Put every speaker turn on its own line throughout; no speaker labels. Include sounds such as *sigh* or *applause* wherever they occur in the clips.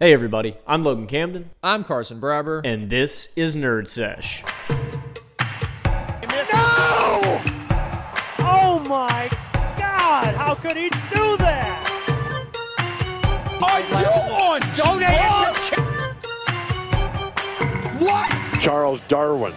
Hey everybody, I'm Logan Camden,
I'm Carson Brabber.
and this is Nerd Sesh.
No! Oh my God! How could he do that?
Are you on drugs? What?
Charles Darwin.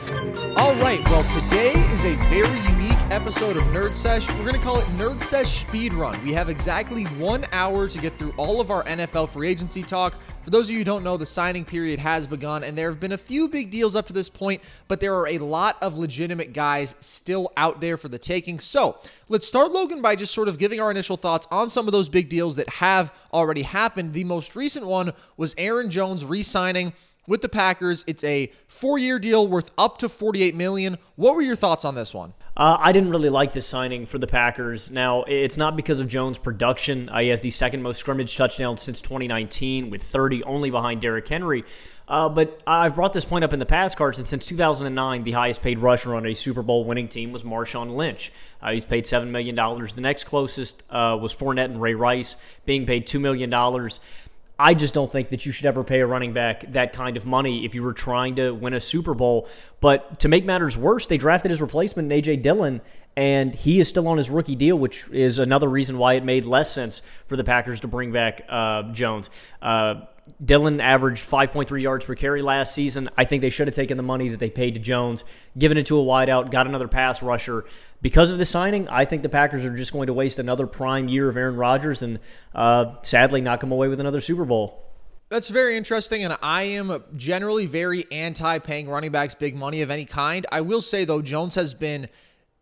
All right, well, today is a very unique episode of Nerd Sesh. We're going to call it Nerd Sesh Speed Run. We have exactly one hour to get through all of our NFL free agency talk. For those of you who don't know, the signing period has begun, and there have been a few big deals up to this point, but there are a lot of legitimate guys still out there for the taking. So let's start, Logan, by just sort of giving our initial thoughts on some of those big deals that have already happened. The most recent one was Aaron Jones re signing with the Packers. It's a four-year deal worth up to 48 million. What were your thoughts on this one?
Uh, I didn't really like this signing for the Packers. Now, it's not because of Jones' production. Uh, he has the second most scrimmage touchdowns since 2019, with 30 only behind Derrick Henry. Uh, but I've brought this point up in the past, Carson. Since 2009, the highest paid rusher on a Super Bowl winning team was Marshawn Lynch. Uh, he's paid $7 million. The next closest uh, was Fournette and Ray Rice, being paid $2 million. I just don't think that you should ever pay a running back that kind of money if you were trying to win a Super Bowl. But to make matters worse, they drafted his replacement, A.J. Dillon, and he is still on his rookie deal, which is another reason why it made less sense for the Packers to bring back uh, Jones. Uh, Dillon averaged 5.3 yards per carry last season. I think they should have taken the money that they paid to Jones, given it to a wideout, got another pass rusher. Because of the signing, I think the Packers are just going to waste another prime year of Aaron Rodgers and uh, sadly not come away with another Super Bowl.
That's very interesting, and I am generally very anti paying running backs big money of any kind. I will say, though, Jones has been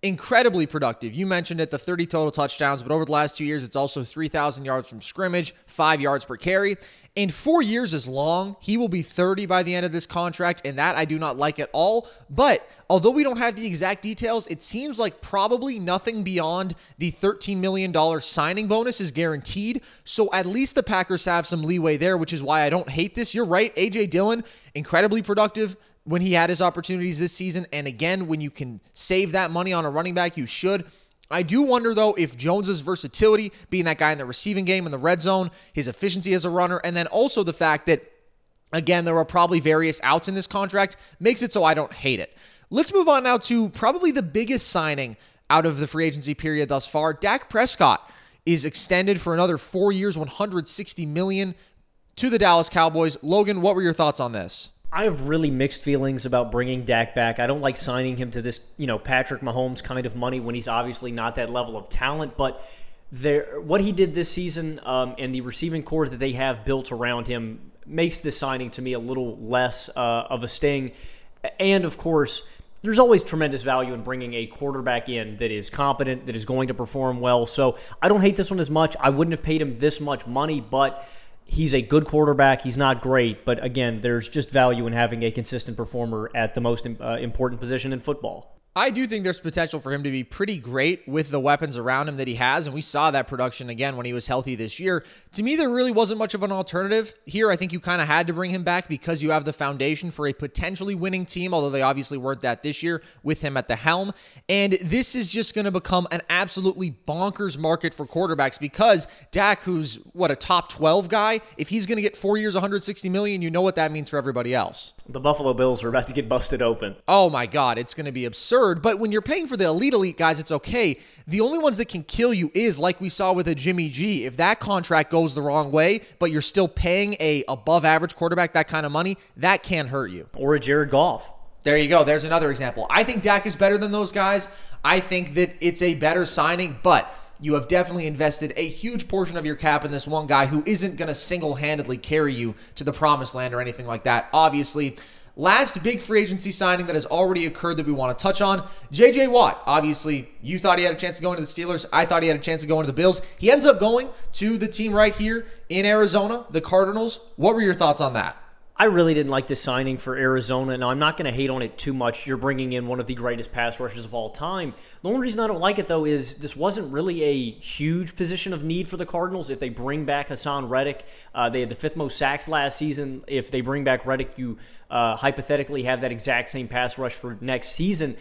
incredibly productive. You mentioned it, the 30 total touchdowns, but over the last two years, it's also 3,000 yards from scrimmage, five yards per carry. And four years is long. He will be 30 by the end of this contract, and that I do not like at all. But although we don't have the exact details, it seems like probably nothing beyond the $13 million signing bonus is guaranteed. So at least the Packers have some leeway there, which is why I don't hate this. You're right. A.J. Dillon, incredibly productive when he had his opportunities this season. And again, when you can save that money on a running back, you should. I do wonder though if Jones's versatility, being that guy in the receiving game in the red zone, his efficiency as a runner, and then also the fact that again there are probably various outs in this contract makes it so I don't hate it. Let's move on now to probably the biggest signing out of the free agency period thus far. Dak Prescott is extended for another 4 years, 160 million to the Dallas Cowboys. Logan, what were your thoughts on this?
I have really mixed feelings about bringing Dak back. I don't like signing him to this, you know, Patrick Mahomes kind of money when he's obviously not that level of talent. But there, what he did this season um, and the receiving corps that they have built around him makes this signing to me a little less uh, of a sting. And of course, there's always tremendous value in bringing a quarterback in that is competent, that is going to perform well. So I don't hate this one as much. I wouldn't have paid him this much money, but he's a good quarterback. He's not great, but again, there's just value in having a consistent performer at the most uh, important position in football.
I do think there's potential for him to be pretty great with the weapons around him that he has. And we saw that production again when he was healthy this year. To me, there really wasn't much of an alternative. Here, I think you kind of had to bring him back because you have the foundation for a potentially winning team, although they obviously weren't that this year with him at the helm. And this is just going to become an absolutely bonkers market for quarterbacks because Dak, who's what, a top 12 guy, if he's going to get four years, 160 million, you know what that means for everybody else.
The Buffalo Bills are about to get busted open.
Oh my God, it's going to be absurd. But when you're paying for the elite elite guys, it's okay. The only ones that can kill you is like we saw with a Jimmy G. If that contract goes the wrong way, but you're still paying a above average quarterback that kind of money, that can hurt you.
Or a Jared Goff.
There you go. There's another example. I think Dak is better than those guys. I think that it's a better signing, but you have definitely invested a huge portion of your cap in this one guy who isn't going to single handedly carry you to the promised land or anything like that. Obviously, Last big free agency signing that has already occurred that we want to touch on JJ Watt. Obviously, you thought he had a chance of going to the Steelers. I thought he had a chance of going to the Bills. He ends up going to the team right here in Arizona, the Cardinals. What were your thoughts on that?
I really didn't like this signing for Arizona. Now, I'm not going to hate on it too much. You're bringing in one of the greatest pass rushers of all time. The only reason I don't like it, though, is this wasn't really a huge position of need for the Cardinals. If they bring back Haason Reddick, uh, they had the fifth most sacks last season. If they bring back Reddick, you uh, hypothetically have that exact same pass rush for next season.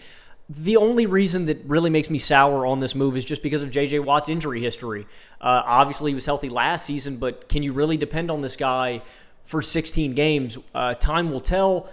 The only reason that really makes me sour on this move is just because of J.J. Watt's injury history. Uh, obviously, he was healthy last season, but can you really depend on this guy for 16 games. Uh, time will tell.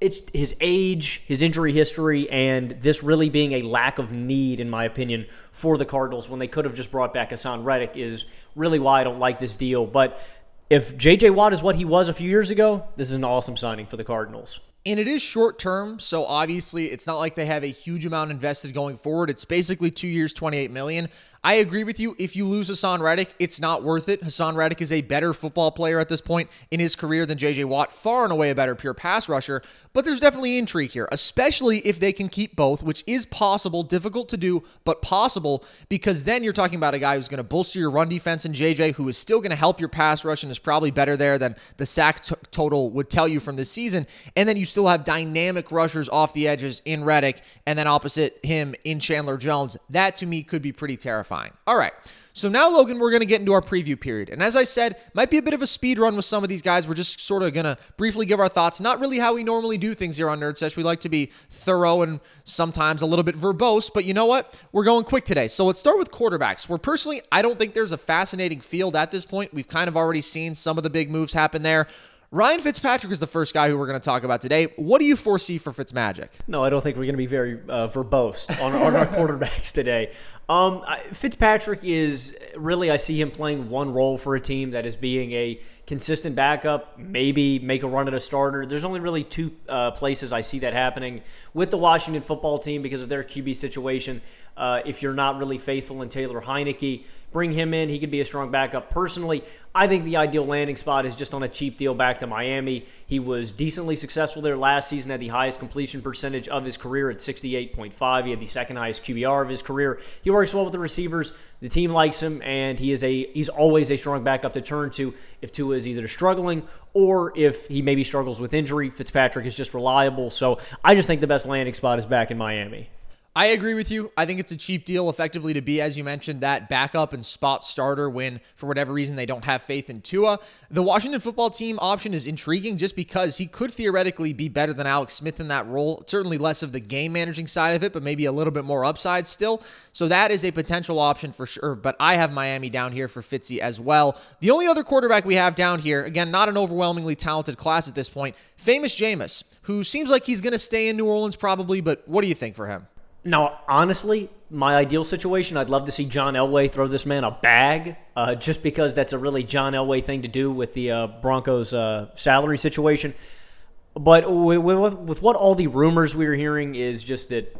It's his age, his injury history, and this really being a lack of need, in my opinion, for the Cardinals when they could have just brought back Haason Reddick is really why I don't like this deal. But if J.J. Watt is what he was a few years ago, this is an awesome signing for the Cardinals.
And it is short term, so obviously it's not like they have a huge amount invested going forward. It's basically two years, 28 million. I agree with you. If you lose Haason Reddick, it's not worth it. Haason Reddick is a better football player at this point in his career than JJ Watt, far and away a better pure pass rusher. But there's definitely intrigue here, especially if they can keep both, which is possible, difficult to do, but possible, because then you're talking about a guy who's going to bolster your run defense and JJ, who is still going to help your pass rush and is probably better there than the sack t- total would tell you from this season. And then you still have dynamic rushers off the edges in Reddick, and then opposite him in Chandler Jones. That to me could be pretty terrifying. All right. So now, Logan, we're going to get into our preview period. And as I said, might be a bit of a speed run with some of these guys. We're just sort of going to briefly give our thoughts. Not really how we normally do things here on Nerd Sesh. We like to be thorough and sometimes a little bit verbose, but you know what? We're going quick today. So let's start with quarterbacks. Where personally, I don't think there's a fascinating field at this point. We've kind of already seen some of the big moves happen there. Ryan Fitzpatrick is the first guy who we're going to talk about today. What do you foresee for Fitzmagic?
No, I don't think we're going to be very uh, verbose on, on our *laughs* quarterbacks today. Um, Fitzpatrick is really, I see him playing one role for a team that is being a consistent backup, maybe make a run at a starter. There's only really two uh, places I see that happening with the Washington football team because of their QB situation. Uh, if you're not really faithful in Taylor Heinicke, bring him in. He could be a strong backup. Personally, I think the ideal landing spot is just on a cheap deal back to Miami. He was decently successful there last season, had the highest completion percentage of his career at 68.5. He had the second highest QBR of his career. He works well with the receivers. The team likes him, and he is a he's always a strong backup to turn to if Tua is either struggling or if he maybe struggles with injury. Fitzpatrick is just reliable. So I just think the best landing spot is back in Miami.
I agree with you. I think it's a cheap deal, effectively, to be, as you mentioned, that backup and spot starter when, for whatever reason, they don't have faith in Tua. The Washington football team option is intriguing just because he could theoretically be better than Alex Smith in that role. Certainly less of the game managing side of it, but maybe a little bit more upside still. So that is a potential option for sure. But I have Miami down here for Fitzy as well. The only other quarterback we have down here, again, not an overwhelmingly talented class at this point, famous Jameis, who seems like he's going to stay in New Orleans probably, but what do you think for him?
Now, honestly, my ideal situation, I'd love to see John Elway throw this man a bag, uh, just because that's a really John Elway thing to do with the uh, Broncos' uh, salary situation. But with, with, with, what all the rumors we are hearing is just that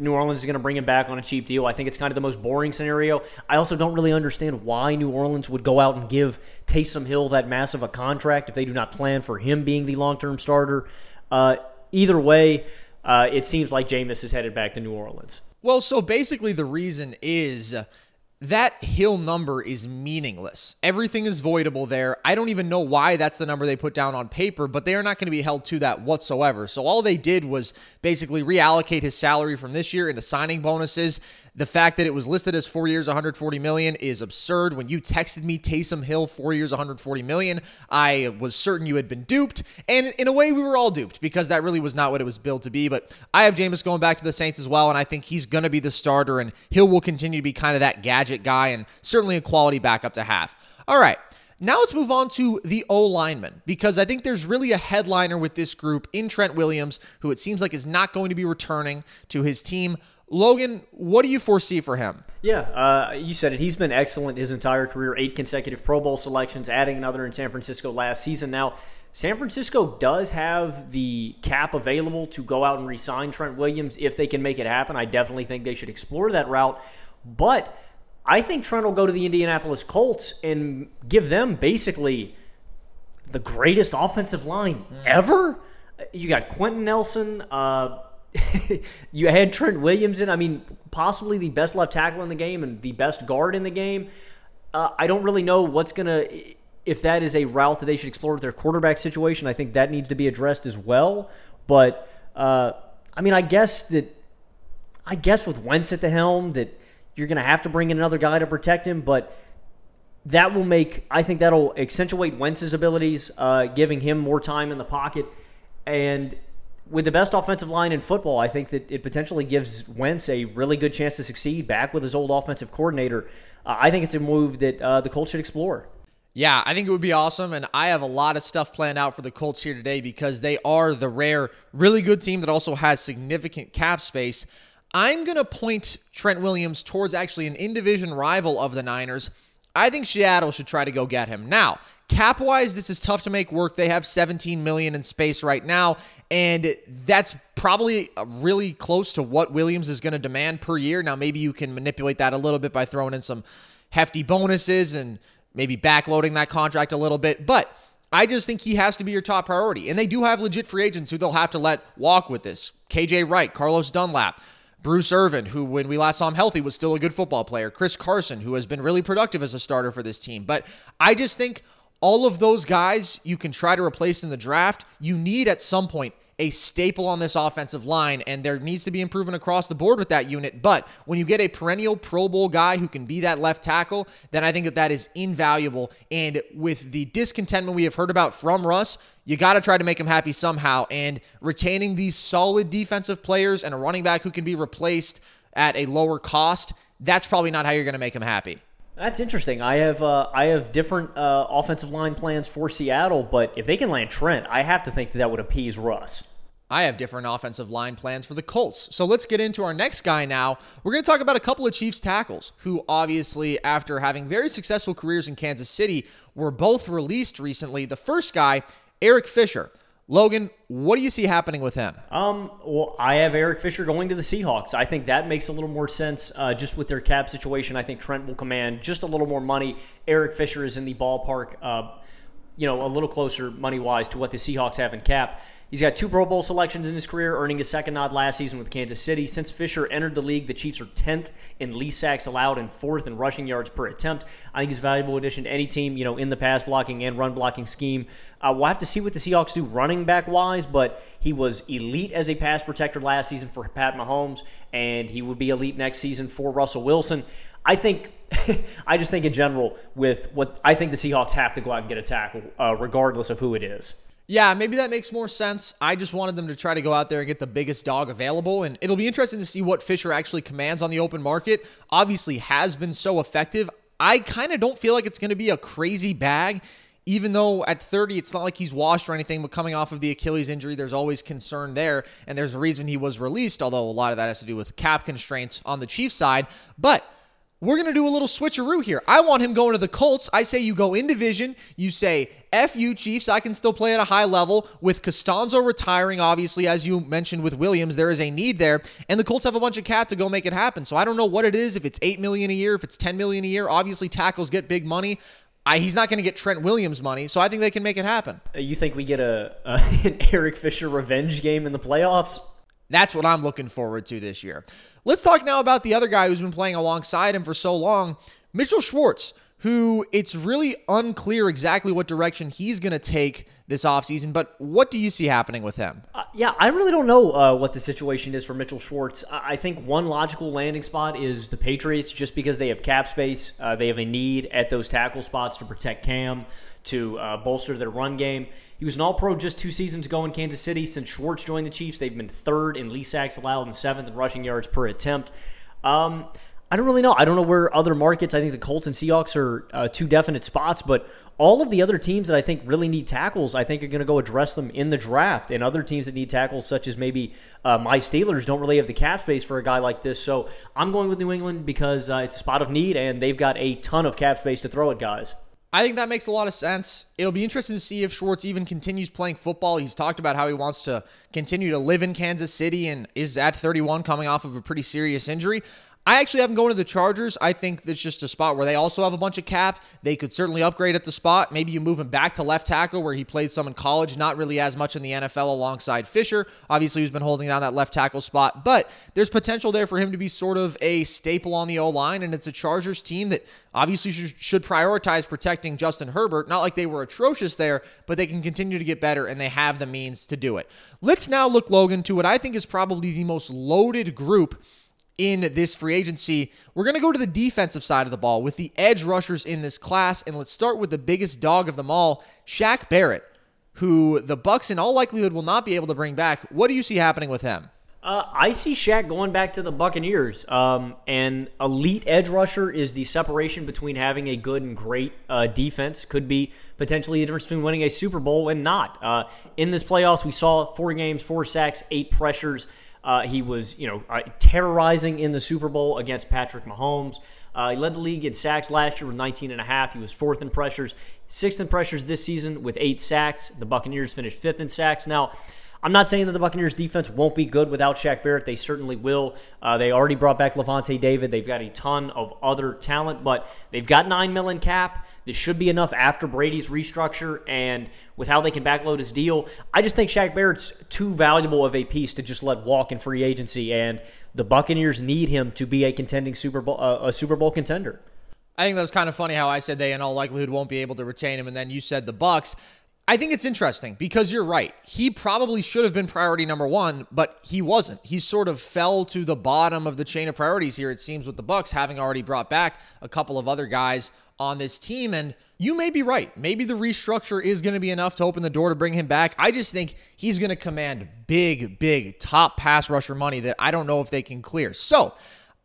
New Orleans is going to bring him back on a cheap deal. I think it's kind of the most boring scenario. I also don't really understand why New Orleans would go out and give Taysom Hill that massive a contract if they do not plan for him being the long term starter. Uh, either way, uh, it seems like Jameis is headed back to New Orleans.
Well, so basically, the reason is that Hill number is meaningless. Everything is voidable there. I don't even know why that's the number they put down on paper, but they are not going to be held to that whatsoever. So all they did was basically reallocate his salary from this year into signing bonuses. The fact that it was listed as four years, 140 million is absurd. When you texted me Taysom Hill, four years, 140 million, I was certain you had been duped. And in a way, we were all duped because that really was not what it was billed to be. But I have Jameis going back to the Saints as well, and I think he's going to be the starter, and Hill will continue to be kind of that gadget guy and certainly a quality backup to have. All right. Now let's move on to the O lineman because I think there's really a headliner with this group in Trent Williams, who it seems like is not going to be returning to his team. Logan, what do you foresee for him?
Yeah, uh, you said it. He's been excellent his entire career. Eight consecutive Pro Bowl selections, adding another in San Francisco last season. Now, San Francisco does have the cap available to go out and re-sign Trent Williams if they can make it happen. I definitely think they should explore that route. But I think Trent will go to the Indianapolis Colts and give them basically the greatest offensive line mm. ever. You got Quenton Nelson. Uh, *laughs* you had Trent Williams in. I mean, possibly the best left tackle in the game and the best guard in the game. Uh, I don't really know what's going to, if that is a route that they should explore with their quarterback situation. I think that needs to be addressed as well. But, uh, I mean, I guess that, I guess with Wentz at the helm, that you're going to have to bring in another guy to protect him. But that will make, I think that'll accentuate Wentz's abilities, uh, giving him more time in the pocket. And with the best offensive line in football, I think that it potentially gives Wentz a really good chance to succeed back with his old offensive coordinator. Uh, I think it's a move that uh, the Colts should explore.
Yeah, I think it would be awesome. And I have a lot of stuff planned out for the Colts here today because they are the rare, really good team that also has significant cap space. I'm going to point Trent Williams towards actually an in division rival of the Niners. I think Seattle should try to go get him. Now, cap wise, this is tough to make work. They have 17 million in space right now, and that's probably uh, really close to what Williams is going to demand per year. Now, maybe you can manipulate that a little bit by throwing in some hefty bonuses and maybe backloading that contract a little bit. But I just think he has to be your top priority. And they do have legit free agents who they'll have to let walk with this. KJ Wright, Carlos Dunlap, Bruce Irvin, who when we last saw him healthy was still a good football player, Chris Carson, who has been really productive as a starter for this team. But I just think all of those guys you can try to replace in the draft. You need at some point a staple on this offensive line, and there needs to be improvement across the board with that unit. But when you get a perennial Pro Bowl guy who can be that left tackle, then I think that that is invaluable. And with the discontentment we have heard about from Russ, you got to try to make him happy somehow. And retaining these solid defensive players and a running back who can be replaced at a lower cost, that's probably not how you're going to make him happy.
That's interesting. I have uh, I have different uh, offensive line plans for Seattle, but if they can land Trent, I have to think that, that would appease Russ.
I have different offensive line plans for the Colts. So let's get into our next guy now. We're going to talk about a couple of Chiefs tackles who, obviously, after having very successful careers in Kansas City, were both released recently. The first guy, Eric Fisher. Logan, what do you see happening with him?
Um, well, I have Eric Fisher going to the Seahawks. I think that makes a little more sense uh, just with their cap situation. I think Trent will command just a little more money. Eric Fisher is in the ballpark, uh, you know, a little closer money wise to what the Seahawks have in cap. He's got two Pro Bowl selections in his career, earning his second nod last season with Kansas City. Since Fisher entered the league, the Chiefs are 10th in least sacks allowed and fourth in rushing yards per attempt. I think he's a valuable addition to any team, you know, in the pass blocking and run blocking scheme. Uh, we'll have to see what the Seahawks do running back wise, but he was elite as a pass protector last season for Pat Mahomes, and he would be elite next season for Russell Wilson. I think *laughs* I just think in general with what I think the Seahawks have to go out and get a tackle, uh, regardless of who it is.
Yeah, maybe that makes more sense. I just wanted them to try to go out there and get the biggest dog available, and it'll be interesting to see what Fisher actually commands on the open market. Obviously, has been so effective. I kind of don't feel like it's going to be a crazy bag, even though at 30, it's not like he's washed or anything, but coming off of the Achilles injury, there's always concern there, and there's a reason he was released, although a lot of that has to do with cap constraints on the Chiefs side. But we're going to do a little switcheroo here. I want him going to the Colts. I say you go in division. You say, F you, Chiefs. I can still play at a high level. With Castonzo retiring, obviously, as you mentioned with Williams, there is a need there. And the Colts have a bunch of cap to go make it happen. So I don't know what it is, if it's 8 million a year, if it's 10 million a year. Obviously, tackles get big money. I, he's not going to get Trent Williams money, so I think they can make it happen.
Uh, you think we get a, a *laughs* an Eric Fisher revenge game in the playoffs?
That's what I'm looking forward to this year. Let's talk now about the other guy who's been playing alongside him for so long, Mitchell Schwartz, who it's really unclear exactly what direction he's going to take this offseason, but what do you see happening with him?
Uh, yeah, I really don't know uh, what the situation is for Mitchell Schwartz. I think one logical landing spot is the Patriots just because they have cap space. Uh, they have a need at those tackle spots to protect Cam, to uh, bolster their run game. He was an all pro just two seasons ago in Kansas City. Since Schwartz joined the Chiefs, they've been third in least sacks allowed and seventh in rushing yards per attempt. Um, I don't really know. I don't know where other markets. I think the Colts and Seahawks are uh, two definite spots, but all of the other teams that I think really need tackles, I think are going to go address them in the draft. And other teams that need tackles, such as maybe uh, my Steelers, don't really have the cap space for a guy like this. So I'm going with New England because uh, it's a spot of need, and they've got a ton of cap space to throw at guys.
I think that makes a lot of sense. It'll be interesting to see if Schwartz even continues playing football. He's talked about how he wants to continue to live in Kansas City and is at 31 coming off of a pretty serious injury. I actually haven't going to the Chargers. I think that's just a spot where they also have a bunch of cap. They could certainly upgrade at the spot. Maybe you move him back to left tackle where he played some in college, not really as much in the NFL alongside Fisher. Obviously, who's been holding down that left tackle spot, but there's potential there for him to be sort of a staple on the O line. And it's a Chargers team that obviously should prioritize protecting Justin Herbert. Not like they were atrocious there, but they can continue to get better and they have the means to do it. Let's now look, Logan, to what I think is probably the most loaded group in this free agency. We're going to go to the defensive side of the ball with the edge rushers in this class and let's start with the biggest dog of them all, Shaq Barrett, who the Bucks in all likelihood will not be able to bring back. What do you see happening with him?
Uh, I see Shaq going back to the Buccaneers. Um, and elite edge rusher is the separation between having a good and great uh, defense. Could be potentially the difference between winning a Super Bowl and not. Uh, in this playoffs, we saw four games, four sacks, eight pressures. Uh, he was, you know, uh, terrorizing in the Super Bowl against Patrick Mahomes. Uh, he led the league in sacks last year with 19 and a half. He was fourth in pressures, sixth in pressures this season with eight sacks. The Buccaneers finished fifth in sacks. Now, I'm not saying that the Buccaneers defense won't be good without Shaq Barrett. They certainly will. Uh, they already brought back Lavonte David. They've got a ton of other talent, but they've got nine million cap. This should be enough after Brady's restructure and with how they can backload his deal. I just think Shaq Barrett's too valuable of a piece to just let walk in free agency, and the Buccaneers need him to be a contending Super Bowl uh, a Super Bowl contender.
I think that was kind of funny how I said they in all likelihood won't be able to retain him, and then you said the Bucks. I think it's interesting because you're right. He probably should have been priority number one, but he wasn't. He sort of fell to the bottom of the chain of priorities here. It seems with the Bucks having already brought back a couple of other guys on this team, and you may be right. Maybe the restructure is going to be enough to open the door to bring him back. I just think he's going to command big, big top pass rusher money that I don't know if they can clear. So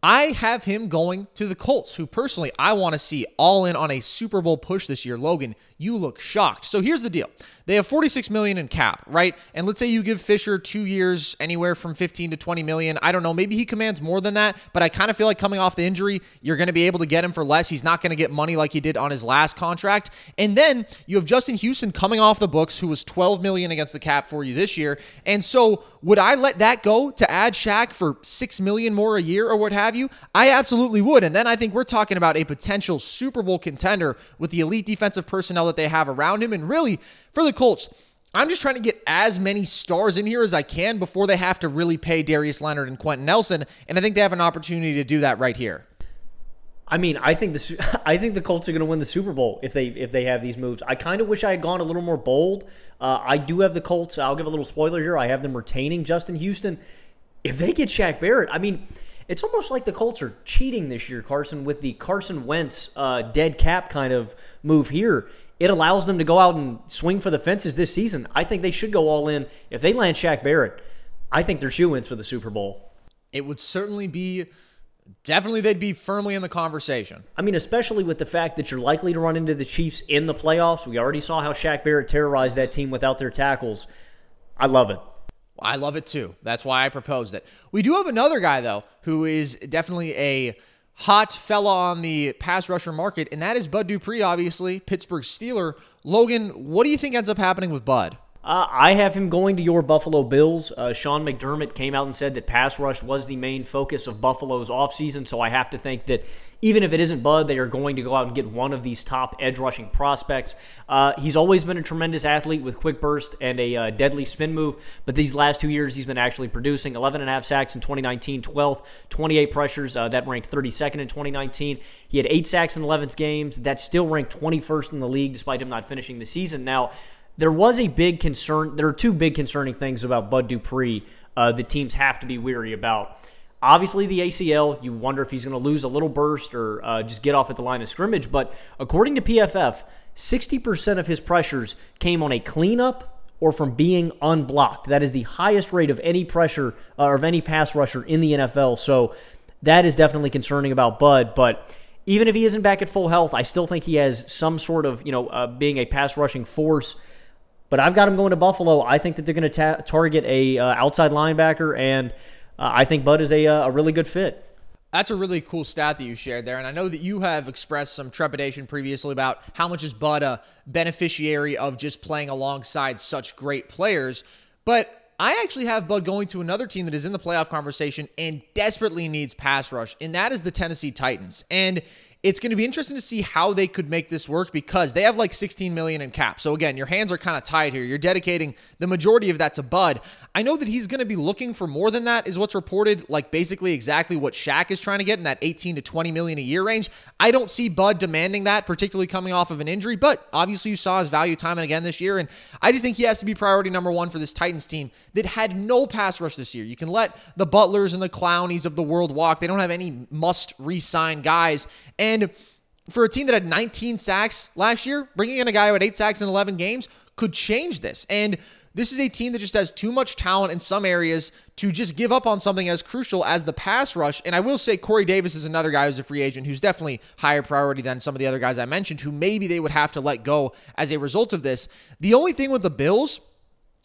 I have him going to the Colts, who personally I want to see all in on a Super Bowl push this year. Logan, you look shocked. So here's the deal. They have 46 million in cap, right? And let's say you give Fisher 2 years anywhere from 15 to 20 million. I don't know, maybe he commands more than that, but I kind of feel like coming off the injury, you're going to be able to get him for less. He's not going to get money like he did on his last contract. And then you have Justin Houston coming off the books who was 12 million against the cap for you this year. And so would I let that go to add Shaq for 6 million more a year or what have you? I absolutely would. And then I think we're talking about a potential Super Bowl contender with the elite defensive personnel that they have around him and really for the Colts, I'm just trying to get as many stars in here as I can before they have to really pay Darius Leonard and Quenton Nelson, and I think they have an opportunity to do that right here.
I mean, I think this. *laughs* I think the Colts are going to win the Super Bowl if they if they have these moves. I kind of wish I had gone a little more bold. Uh, I do have the Colts. I'll give a little spoiler here. I have them retaining Justin Houston. If they get Shaq Barrett, I mean, it's almost like the Colts are cheating this year, Carson, with the Carson Wentz uh, dead cap kind of move here it allows them to go out and swing for the fences this season. I think they should go all in. If they land Shaq Barrett, I think they're shoe ins for the Super Bowl.
It would certainly be. Definitely, they'd be firmly in the conversation.
I mean, especially with the fact that you're likely to run into the Chiefs in the playoffs. We already saw how Shaq Barrett terrorized that team without their tackles. I love it.
I love it too. That's why I proposed it. We do have another guy, though, who is definitely a hot fella on the pass rusher market, and that is Bud Dupree, obviously, Pittsburgh Steeler. Logan, what do you think ends up happening with Bud?
Uh, I have him going to your Buffalo Bills. Uh, Sean McDermott came out and said that pass rush was the main focus of Buffalo's offseason, so I have to think that even if it isn't Bud, they are going to go out and get one of these top edge rushing prospects. Uh, he's always been a tremendous athlete with quick burst and a uh, deadly spin move, but these last two years he's been actually producing 11 and a half sacks in 2019, 12th, 28 pressures. Uh, that ranked 32nd in 2019. He had eight sacks in 11 games. That still ranked 21st in the league despite him not finishing the season. Now, there was a big concern. There are two big concerning things about Bud Dupree uh, that teams have to be weary about. Obviously, the ACL, you wonder if he's going to lose a little burst or uh, just get off at the line of scrimmage. But according to PFF, 60% of his pressures came on a cleanup or from being unblocked. That is the highest rate of any pressure uh, or of any pass rusher in the NFL. So that is definitely concerning about Bud. But even if he isn't back at full health, I still think he has some sort of, you know, uh, being a pass rushing force but I've got him going to Buffalo. I think that they're going to ta- target a uh, outside linebacker, and uh, I think Bud is a, uh, a really good fit.
That's a really cool stat that you shared there. And I know that you have expressed some trepidation previously about how much is Bud a beneficiary of just playing alongside such great players. But I actually have Bud going to another team that is in the playoff conversation and desperately needs pass rush, and that is the Tennessee Titans. And it's going to be interesting to see how they could make this work because they have like 16 million in cap. So again, your hands are kind of tied here. You're dedicating the majority of that to Bud. I know that he's going to be looking for more than that is what's reported, like basically exactly what Shaq is trying to get in that 18 to 20 million a year range. I don't see Bud demanding that, particularly coming off of an injury, but obviously you saw his value time and again this year and I just think he has to be priority number 1 for this Titans team that had no pass rush this year. You can let the Butlers and the Clowneys of the world walk. They don't have any must re-sign guys and for a team that had 19 sacks last year, bringing in a guy who had eight sacks in 11 games, could change this. And this is a team that just has too much talent in some areas to just give up on something as crucial as the pass rush. And I will say Corey Davis is another guy who's a free agent who's definitely higher priority than some of the other guys I mentioned who maybe they would have to let go as a result of this. The only thing with the Bills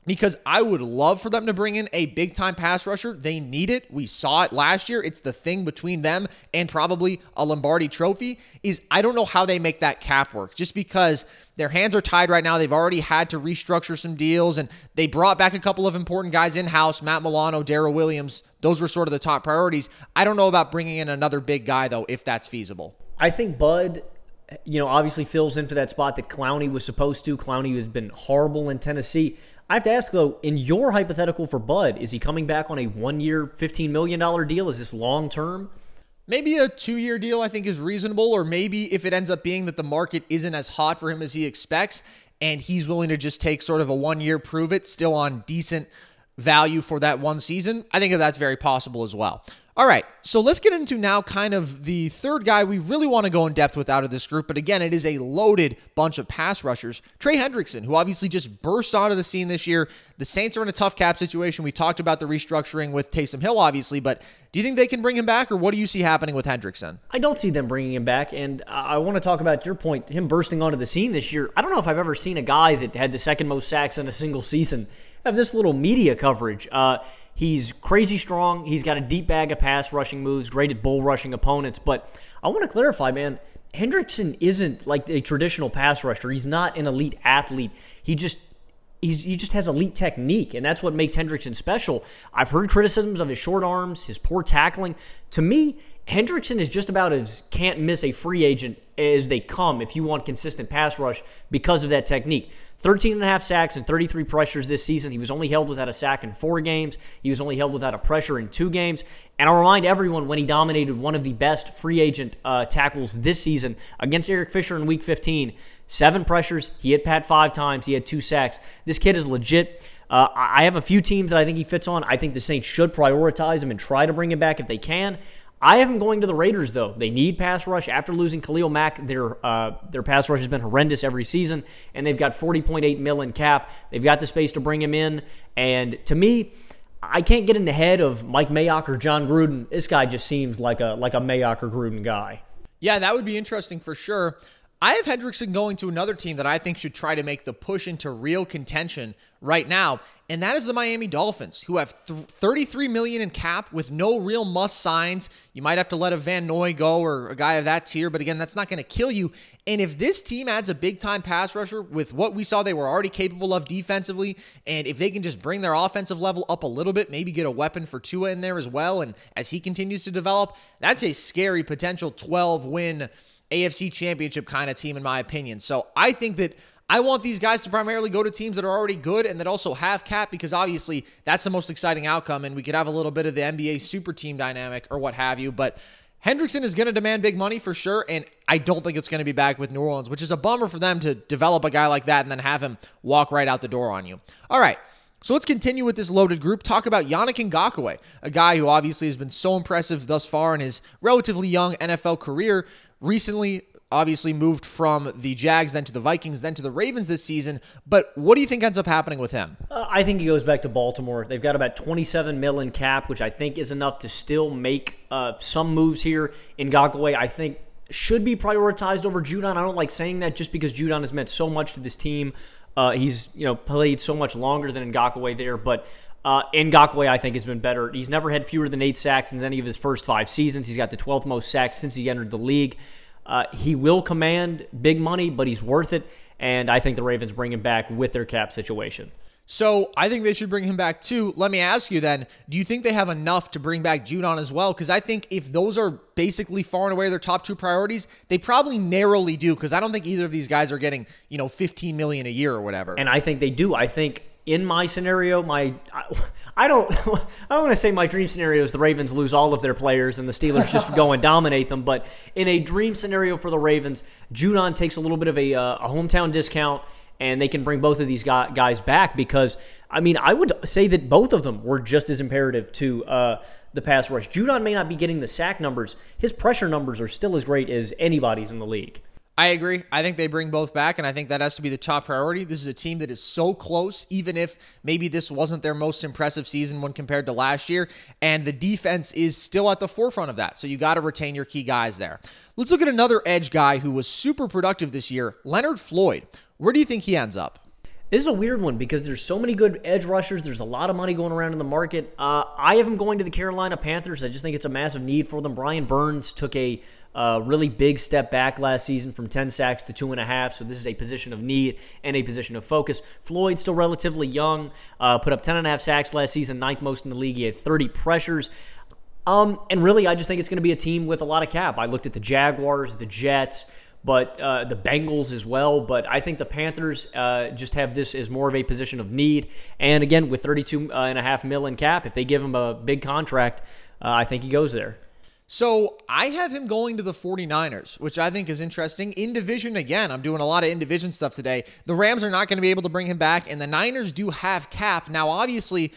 because I would love for them to bring in a big time pass rusher. They need it. We saw it last year. It's the thing between them and probably a Lombardi trophy is I don't know how they make that cap work just because their hands are tied right now. They've already had to restructure some deals and they brought back a couple of important guys in house, Matt Milano, Daryl Williams. Those were sort of the top priorities. I don't know about bringing in another big guy though if that's feasible.
I think Bud you know, obviously fills in for that spot that Clowney was supposed to. Clowney has been horrible in Tennessee. I have to ask though, in your hypothetical for Bud, is he coming back on a one-year, fifteen million dollar deal? Is this long term?
Maybe a two year deal I think is reasonable, or maybe if it ends up being that the market isn't as hot for him as he expects, and he's willing to just take sort of a one year prove it, still on decent value for that one season, I think that that's very possible as well. All right, so let's get into now kind of the third guy we really want to go in depth with out of this group. But again, it is a loaded bunch of pass rushers. Trey Hendrickson, who obviously just burst onto the scene this year. The Saints are in a tough cap situation. We talked about the restructuring with Taysom Hill, obviously, but do you think they can bring him back, or what do you see happening with Hendrickson?
I don't see them bringing him back, and I want to talk about your point, him bursting onto the scene this year. I don't know if I've ever seen a guy that had the second most sacks in a single season have this little media coverage. Uh, he's crazy strong. He's got a deep bag of pass rushing moves, great at bull rushing opponents. But I want to clarify, man, Hendrickson isn't like a traditional pass rusher. He's not an elite athlete. He just He's, he just has elite technique, and that's what makes Hendrickson special. I've heard criticisms of his short arms, his poor tackling. To me, Hendrickson is just about as can't miss a free agent as they come if you want consistent pass rush because of that technique. 13 and a half sacks and 33 pressures this season. He was only held without a sack in four games. He was only held without a pressure in two games. And I'll remind everyone when he dominated one of the best free agent uh, tackles this season against Eric Fisher in week 15. Seven pressures. He hit Pat five times. He had two sacks. This kid is legit. Uh, I have a few teams that I think he fits on. I think the Saints should prioritize him and try to bring him back if they can. I have him going to the Raiders though. They need pass rush after losing Khalil Mack. Their uh, their pass rush has been horrendous every season, and they've got 40.8 mil in cap. They've got the space to bring him in, and to me, I can't get in the head of Mike Mayock or Jon Gruden. This guy just seems like a like a Mayock or Gruden guy.
Yeah, that would be interesting for sure. I have Hendrickson going to another team that I think should try to make the push into real contention right now, and that is the Miami Dolphins, who have th- 33 million in cap with no real must signs. You might have to let a Van Noy go or a guy of that tier, but again, that's not going to kill you. And if this team adds a big time pass rusher with what we saw they were already capable of defensively, and if they can just bring their offensive level up a little bit, maybe get a weapon for Tua in there as well, and as he continues to develop, that's a scary potential 12 win AFC championship kind of team, in my opinion. So I think that I want these guys to primarily go to teams that are already good and that also have cap because obviously that's the most exciting outcome. And we could have a little bit of the NBA super team dynamic or what have you. But Hendrickson is going to demand big money for sure. And I don't think it's going to be back with New Orleans, which is a bummer for them to develop a guy like that and then have him walk right out the door on you. All right. So let's continue with this loaded group. Talk about Yannick Ngakoue, a guy who obviously has been so impressive thus far in his relatively young NFL career recently obviously moved from the Jags, then to the Vikings, then to the Ravens this season. But what do you think ends up happening with him?
Uh, I think he goes back to Baltimore. They've got about 27 mil in cap, which I think is enough to still make uh, some moves here in Ngakoue. I think should be prioritized over Judon. I don't like saying that just because Judon has meant so much to this team. Uh, he's you know played so much longer than Ngakoue there, but uh, Ngakoue, I think, has been better. He's never had fewer than eight sacks in any of his first five seasons. He's got the 12th most sacks since he entered the league. Uh, he will command big money, but he's worth it. And I think the Ravens bring him back with their cap situation.
So I think they should bring him back too. Let me ask you then: Do you think they have enough to bring back Judon as well? Because I think if those are basically far and away their top two priorities, they probably narrowly do. Because I don't think either of these guys are getting you know 15 million a year or whatever.
And I think they do. I think in my scenario, my I, *laughs* don't *laughs* I want to say my dream scenario is the Ravens lose all of their players and the Steelers just go and dominate them. But in a dream scenario for the Ravens, Judon takes a little bit of a, uh, a hometown discount, and they can bring both of these guys back because I mean I would say that both of them were just as imperative to. Uh, the pass rush. Judon may not be getting the sack numbers. His pressure numbers are still as great as anybody's in the league.
I agree. I think they bring both back, and I think that has to be the top priority. This is a team that is so close, even if maybe this wasn't their most impressive season when compared to last year. And the defense is still at the forefront of that. So you got to retain your key guys there. Let's look at another edge guy who was super productive this year, Leonard Floyd. Where do you think he ends up?
This is a weird one because there's so many good edge rushers. There's a lot of money going around in the market. Uh, I have him going to the Carolina Panthers. I just think it's a massive need for them. Brian Burns took a uh, really big step back last season from 10 sacks to two and a half. So this is a position of need and a position of focus. Floyd still relatively young. Uh, put up 10 and a half sacks last season, ninth most in the league. He had 30 pressures. Um, and really, I just think it's going to be a team with a lot of cap. I looked at the Jaguars, the Jets but uh, the Bengals as well. But I think the Panthers uh, just have this as more of a position of need. And again, with 32 uh, and a half mil in cap, if they give him a big contract, uh, I think he goes there.
So I have him going to the 49ers, which I think is interesting. In division, again, I'm doing a lot of in division stuff today. The Rams are not going to be able to bring him back, and the Niners do have cap. Now, obviously,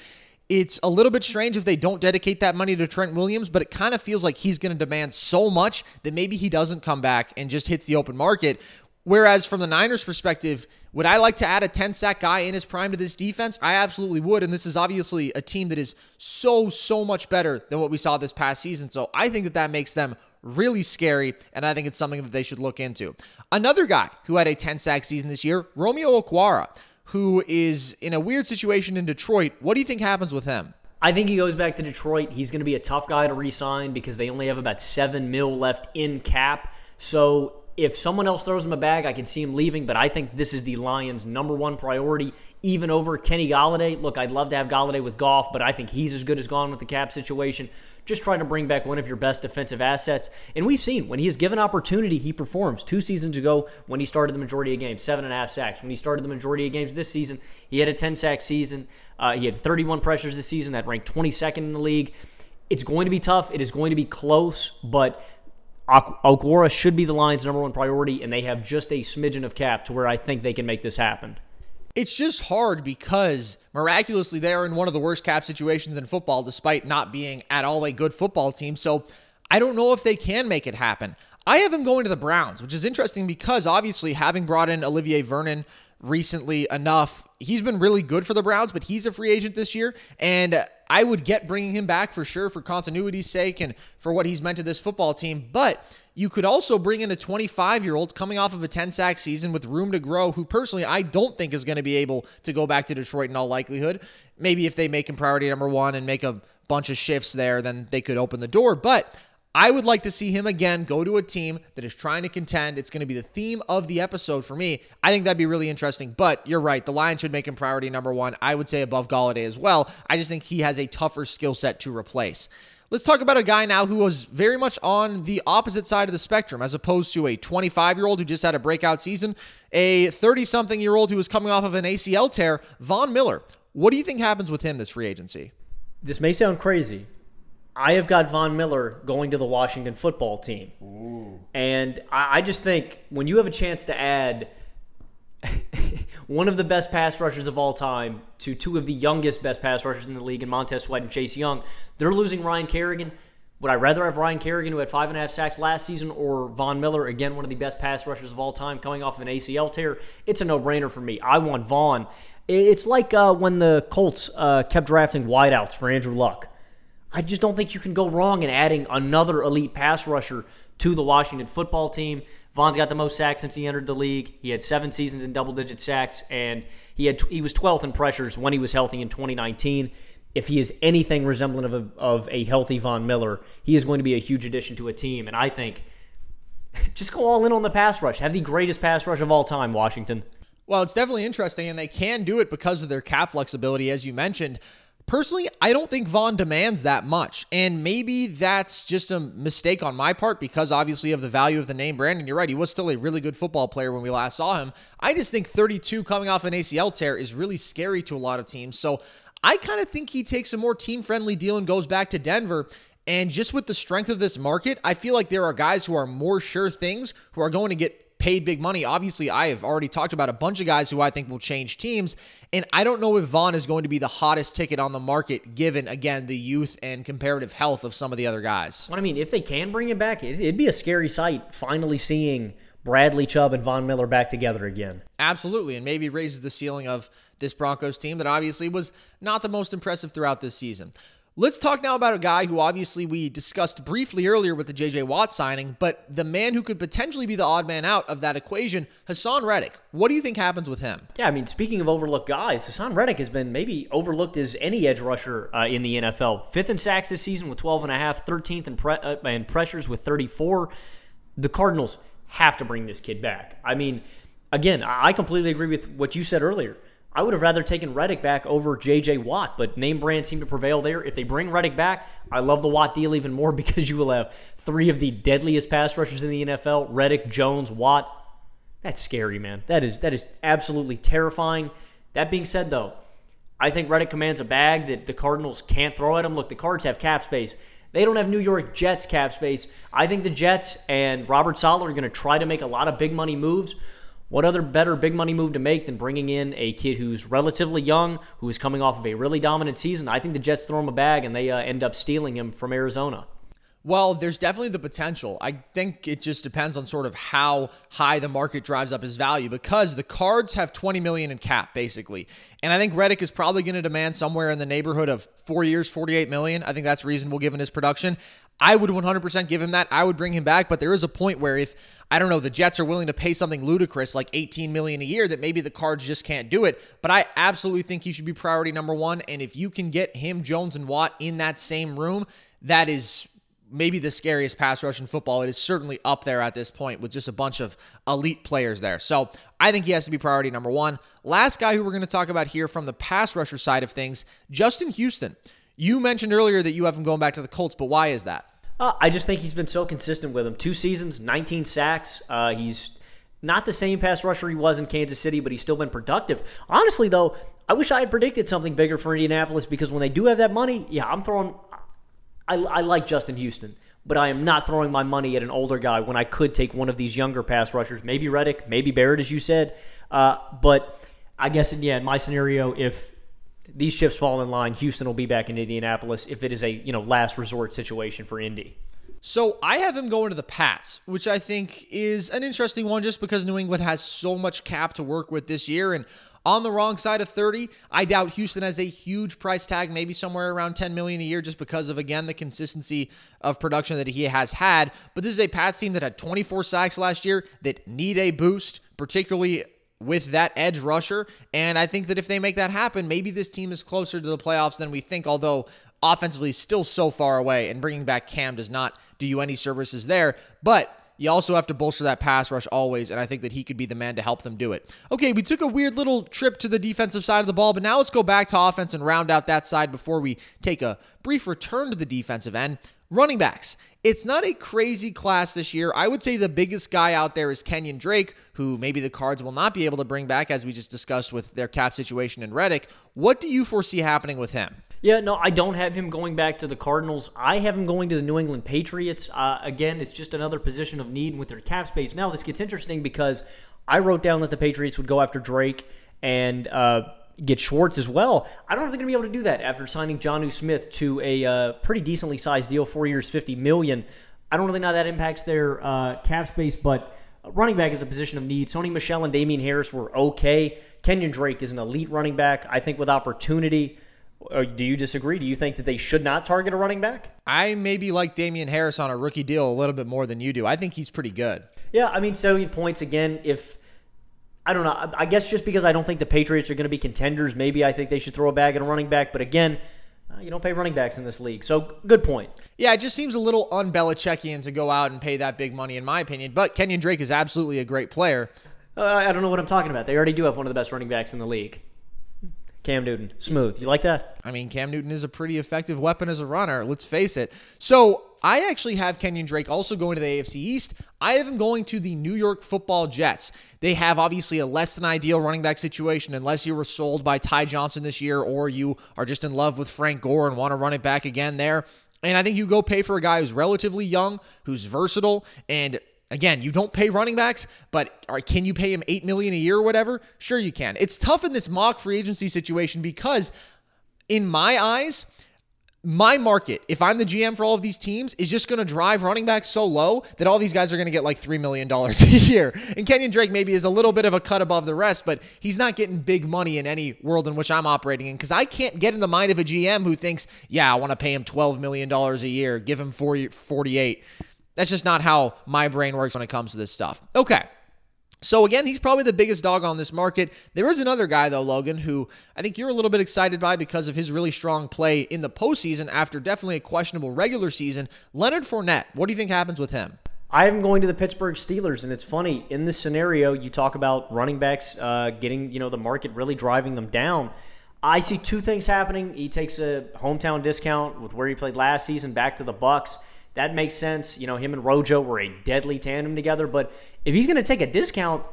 it's a little bit strange if they don't dedicate that money to Trent Williams, but it kind of feels like he's going to demand so much that maybe he doesn't come back and just hits the open market. Whereas from the Niners' perspective, would I like to add a 10 sack guy in his prime to this defense? I absolutely would. And this is obviously a team that is so, so much better than what we saw this past season. So I think that that makes them really scary. And I think it's something that they should look into. Another guy who had a 10 sack season this year, Romeo Okwara who is in a weird situation in Detroit. What do you think happens with him?
I think he goes back to Detroit. He's going to be a tough guy to re-sign because they only have about seven mil left in cap. So if someone else throws him a bag, I can see him leaving, but I think this is the Lions' number one priority, even over Kenny Golladay. Look, I'd love to have Golladay with Goff, but I think he's as good as gone with the cap situation. Just trying to bring back one of your best defensive assets. And we've seen when he is given opportunity, he performs. Two seasons ago, when he started the majority of games, seven and a half sacks. When he started the majority of games this season, he had a 10 sack season. Uh, he had 31 pressures this season, that ranked 22nd in the league. It's going to be tough. It is going to be close, but Okwara should be the Lions' number one priority, and they have just a smidgen of cap to where I think they can make this happen.
It's just hard because miraculously they are in one of the worst cap situations in football, despite not being at all a good football team. So I don't know if they can make it happen. I have them going to the Browns, which is interesting because obviously having brought in Olivier Vernon recently enough. He's been really good for the Browns, but he's a free agent this year. And I would get bringing him back for sure for continuity's sake and for what he's meant to this football team. But you could also bring in a 25 year old coming off of a 10 sack season with room to grow, who personally I don't think is going to be able to go back to Detroit in all likelihood. Maybe if they make him priority number one and make a bunch of shifts there, then they could open the door. But I would like to see him again go to a team that is trying to contend. It's going to be the theme of the episode for me. I think that'd be really interesting. But you're right. The Lions should make him priority number one. I would say above Golladay as well. I just think he has a tougher skill set to replace. Let's talk about a guy now who was very much on the opposite side of the spectrum, as opposed to a 25 year old who just had a breakout season, a 30 something year old who was coming off of an ACL tear, Von Miller. What do you think happens with him this free agency?
This may sound crazy, I have got Von Miller going to the Washington football team. Ooh. And I, I just think when you have a chance to add *laughs* one of the best pass rushers of all time to two of the youngest best pass rushers in the league in Montez Sweat and Chase Young, they're losing Ryan Kerrigan. Would I rather have Ryan Kerrigan, who had five and a half sacks last season, or Von Miller, again, one of the best pass rushers of all time, coming off of an ACL tear? It's a no brainer for me. I want Von. It's like uh, when the Colts uh, kept drafting wideouts for Andrew Luck. I just don't think you can go wrong in adding another elite pass rusher to the Washington football team. Von's got the most sacks since he entered the league. He had seven seasons in double-digit sacks, and he had he was 12th in pressures when he was healthy in 2019. If he is anything resemblant of a, of a healthy Von Miller, he is going to be a huge addition to a team. And I think *laughs* just go all in on the pass rush. Have the greatest pass rush of all time, Washington.
Well, it's definitely interesting, and they can do it because of their cap flexibility, as you mentioned. Personally, I don't think Von demands that much. And maybe that's just a mistake on my part because obviously of the value of the name brand. And you're right, he was still a really good football player when we last saw him. I just think 32 coming off an ACL tear is really scary to a lot of teams. So I kind of think he takes a more team friendly deal and goes back to Denver. And just with the strength of this market, I feel like there are guys who are more sure things who are going to get paid big money. Obviously, I have already talked about a bunch of guys who I think will change teams. And I don't know if Von is going to be the hottest ticket on the market, given, again, the youth and comparative health of some of the other guys.
Well, I mean, if they can bring him back, it'd be a scary sight finally seeing Bradley Chubb and Von Miller back together again.
Absolutely, and maybe raises the ceiling of this Broncos team that obviously was not the most impressive throughout this season. Let's talk now about a guy who obviously we discussed briefly earlier with the JJ Watt signing, but the man who could potentially be the odd man out of that equation, Haason Reddick. What do you think happens with him?
Yeah, I mean, speaking of overlooked guys, Haason Reddick has been maybe overlooked as any edge rusher uh, in the NFL. Fifth in sacks this season with 12 and a half, 13th in, pre- uh, in pressures with 34. The Cardinals have to bring this kid back. I mean, again, I completely agree with what you said earlier. I would have rather taken Reddick back over J.J. Watt, but name brand seem to prevail there. If they bring Reddick back, I love the Watt deal even more *laughs* because you will have three of the deadliest pass rushers in the NFL: Reddick, Jones, Watt. That's scary, man. That is that is absolutely terrifying. That being said, though, I think Reddick commands a bag that the Cardinals can't throw at him. Look, the Cards have cap space. They don't have New York Jets cap space. I think the Jets and Robert Saleh are going to try to make a lot of big money moves. What other better big money move to make than bringing in a kid who's relatively young, who is coming off of a really dominant season? I think the Jets throw him a bag and they uh, end up stealing him from Arizona.
Well, there's definitely the potential. I think it just depends on sort of how high the market drives up his value because the Cards have 20 million in cap basically. And I think Reddick is probably going to demand somewhere in the neighborhood of 4 years, 48 million. I think that's reasonable given his production. I would 100% give him that. I would bring him back, but there is a point where if I don't know, the Jets are willing to pay something ludicrous like 18 million a year that maybe the Cards just can't do it. But I absolutely think he should be priority number 1 and if you can get him Jones and Watt in that same room, that is maybe the scariest pass rush in football. It is certainly up there at this point with just a bunch of elite players there. So I think he has to be priority number one. Last guy who we're going to talk about here from the pass rusher side of things, Justin Houston. You mentioned earlier that you have him going back to the Colts, but why is that?
Uh, I just think he's been so consistent with him. Two seasons, 19 sacks. Uh, he's not the same pass rusher he was in Kansas City, but he's still been productive. Honestly, though, I wish I had predicted something bigger for Indianapolis because when they do have that money, yeah, I'm throwing. I, I like Justin Houston, but I am not throwing my money at an older guy when I could take one of these younger pass rushers, maybe Reddick, maybe Barrett, as you said. Uh, but I guess, yeah, in my scenario, if these chips fall in line, Houston will be back in Indianapolis if it is a you know last resort situation for Indy.
So I have him going to the Pats, which I think is an interesting one just because New England has so much cap to work with this year and on the wrong side of 30. I doubt Houston has a huge price tag, maybe somewhere around 10 million a year just because of again the consistency of production that he has had. But this is a Pats team that had 24 sacks last year that need a boost, particularly with that edge rusher. And I think that if they make that happen, maybe this team is closer to the playoffs than we think, although offensively still so far away. And bringing back Cam does not do you any services there. But you also have to bolster that pass rush always, and I think that he could be the man to help them do it. Okay, we took a weird little trip to the defensive side of the ball, but now let's go back to offense and round out that side before we take a brief return to the defensive end. Running backs. It's not a crazy class this year. I would say the biggest guy out there is Kenyon Drake, who maybe the Cards will not be able to bring back, as we just discussed with their cap situation in Reddick. What do you foresee happening with him?
Yeah, no, I don't have him going back to the Cardinals. I have him going to the New England Patriots. Uh, again, it's just another position of need with their cap space. Now, this gets interesting because I wrote down that the Patriots would go after Drake and uh, get Schwartz as well. I don't know if they're going to be able to do that after signing Jonnu Smith to a uh, pretty decently sized deal, four years, fifty million. I don't really know how that impacts their uh, cap space, but running back is a position of need. Sony Michel and Damien Harris were okay. Kenyon Drake is an elite running back. I think with opportunity. Or do you disagree? Do you think that they should not target a running back?
I maybe like Damien Harris on a rookie deal a little bit more than you do. I think he's pretty good.
Yeah, I mean, 70 points again. If I don't know, I guess just because I don't think the Patriots are going to be contenders, maybe I think they should throw a bag at a running back. But again, uh, you don't pay running backs in this league. So good point.
Yeah, it just seems a little un-Belichickian to go out and pay that big money, in my opinion. But Kenyon Drake is absolutely a great player.
Uh, I don't know what I'm talking about. They already do have one of the best running backs in the league. Cam Newton, smooth. You like that?
I mean, Cam Newton is a pretty effective weapon as a runner. Let's face it. So I actually have Kenyon Drake also going to the AFC East. I have him going to the New York Football Jets. They have obviously a less than ideal running back situation unless you were sold by Ty Johnson this year or you are just in love with Frank Gore and want to run it back again there. And I think you go pay for a guy who's relatively young, who's versatile, and Again, you don't pay running backs, but can you pay him eight million a year or whatever? Sure, you can. It's tough in this mock free agency situation because, in my eyes, my market, if I'm the GM for all of these teams, is just going to drive running backs so low that all these guys are going to get like $3 million *laughs* a year. And Kenyon Drake maybe is a little bit of a cut above the rest, but he's not getting big money in any world in which I'm operating in because I can't get in the mind of a GM who thinks, yeah, I want to pay him $12 million a year, give him 40, 48. That's just not how my brain works when it comes to this stuff. Okay. So again, he's probably the biggest dog on this market. There is another guy though, Logan, who I think you're a little bit excited by because of his really strong play in the postseason after definitely a questionable regular season. Leonard Fournette. What do you think happens with him?
I am going to the Pittsburgh Steelers, and it's funny in this scenario. You talk about running backs uh, getting, you know, the market really driving them down. I see two things happening. He takes a hometown discount with where he played last season back to the Bucs. That makes sense. You know, him and Rojo were a deadly tandem together. But if he's going to take a discount,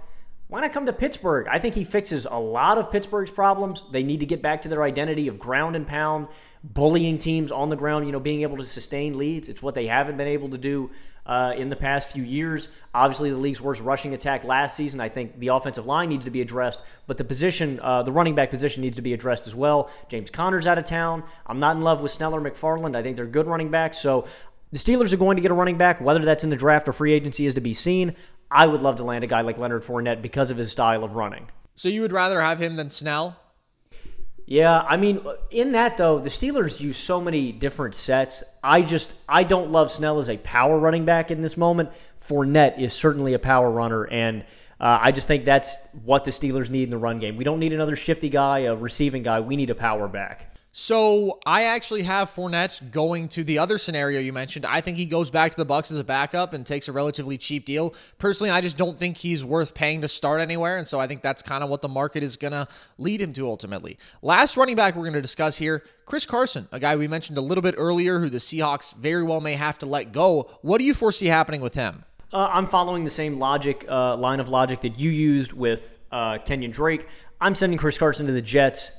why not come to Pittsburgh? I think he fixes a lot of Pittsburgh's problems. They need to get back to their identity of ground and pound, bullying teams on the ground, you know, being able to sustain leads. It's what they haven't been able to do uh, in the past few years. Obviously, the league's worst rushing attack last season. I think the offensive line needs to be addressed, but the position, uh, the running back position, needs to be addressed as well. James Conner's out of town. I'm not in love with Snell or McFarland. I think they're good running backs. So the Steelers are going to get a running back, whether that's in the draft or free agency is to be seen. I would love to land a guy like Leonard Fournette because of his style of running.
So you would rather have him than Snell?
Yeah, I mean, in that though, the Steelers use so many different sets. I just I don't love Snell as a power running back in this moment. Fournette is certainly a power runner, and uh, I just think that's what the Steelers need in the run game. We don't need another shifty guy, a receiving guy. We need a power back.
So I actually have Fournette going to the other scenario you mentioned. I think he goes back to the Bucs as a backup and takes a relatively cheap deal. Personally, I just don't think he's worth paying to start anywhere, and so I think that's kind of what the market is gonna lead him to ultimately. Last running back we're gonna discuss here, Chris Carson, a guy we mentioned a little bit earlier, who the Seahawks very well may have to let go. What do you foresee happening with him?
Uh, I'm following the same logic, uh, line of logic that you used with uh, Kenyon Drake. I'm sending Chris Carson to the Jets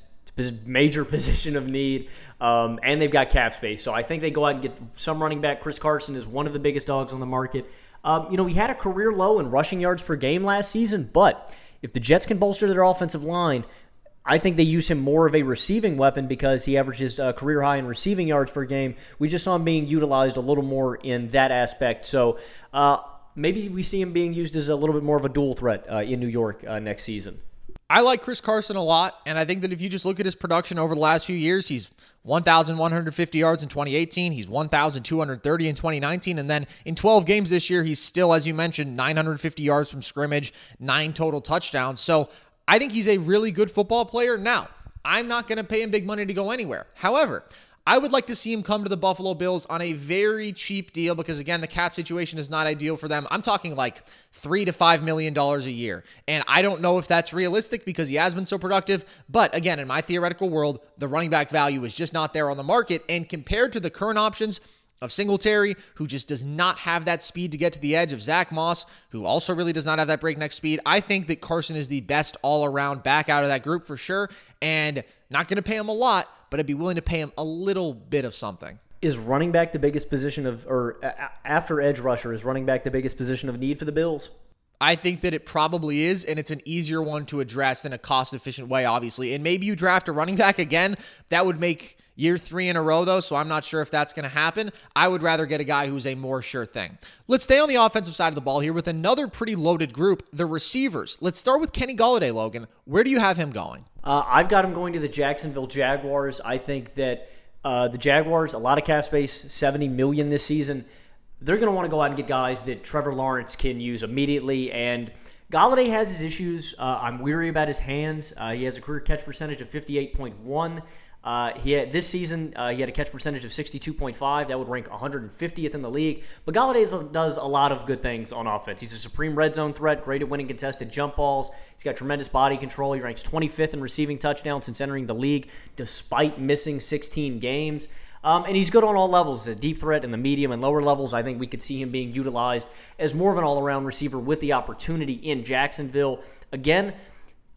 major *laughs* position of need, um, and they've got cap space. So I think they go out and get some running back. Chris Carson is one of the biggest dogs on the market. Um, you know, he had a career low in rushing yards per game last season, but if the Jets can bolster their offensive line, I think they use him more of a receiving weapon because he averages a career high in receiving yards per game. We just saw him being utilized a little more in that aspect. So uh, maybe we see him being used as a little bit more of a dual threat uh, in New York uh, next season.
I like Chris Carson a lot, and I think that if you just look at his production over the last few years, he's 1,150 yards in 2018, he's 1,230 in 2019, and then in 12 games this year, he's still, as you mentioned, 950 yards from scrimmage, nine total touchdowns. So I think he's a really good football player. Now, I'm not going to pay him big money to go anywhere. However, I would like to see him come to the Buffalo Bills on a very cheap deal because again, the cap situation is not ideal for them. I'm talking like three to five million dollars a year. And I don't know if that's realistic because he has been so productive. But again, in my theoretical world, the running back value is just not there on the market. And compared to the current options, of Singletary, who just does not have that speed to get to the edge, of Zach Moss, who also really does not have that breakneck speed. I think that Carson is the best all around back out of that group for sure. And not going to pay him a lot, but I'd be willing to pay him a little bit of something.
Is running back the biggest position of, or after edge rusher, is running back the biggest position of need for the Bills?
I think that it probably is, and it's an easier one to address in a cost efficient way, obviously. And maybe you draft a running back again. That would make year three in a row, though, so I'm not sure if that's going to happen. I would rather get a guy who's a more sure thing. Let's stay on the offensive side of the ball here with another pretty loaded group, the receivers. Let's start with Kenny Golladay, Logan. Where do you have him going?
Uh, I've got him going to the Jacksonville Jaguars. I think that uh, the Jaguars, a lot of cap space, 70 million this season. They're going to want to go out and get guys that Trevor Lawrence can use immediately. And Golladay has his issues. Uh, I'm weary about his hands. Uh, he has a career catch percentage of 58.1. Uh, he had, this season uh, he had a catch percentage of 62.5. That would rank 150th in the league. But Golladay does a lot of good things on offense. He's a supreme red zone threat, great at winning contested jump balls. He's got tremendous body control. He ranks 25th in receiving touchdowns since entering the league, despite missing 16 games. Um, and he's good on all levels, the deep threat and the medium and lower levels. I think we could see him being utilized as more of an all around receiver with the opportunity in Jacksonville. Again,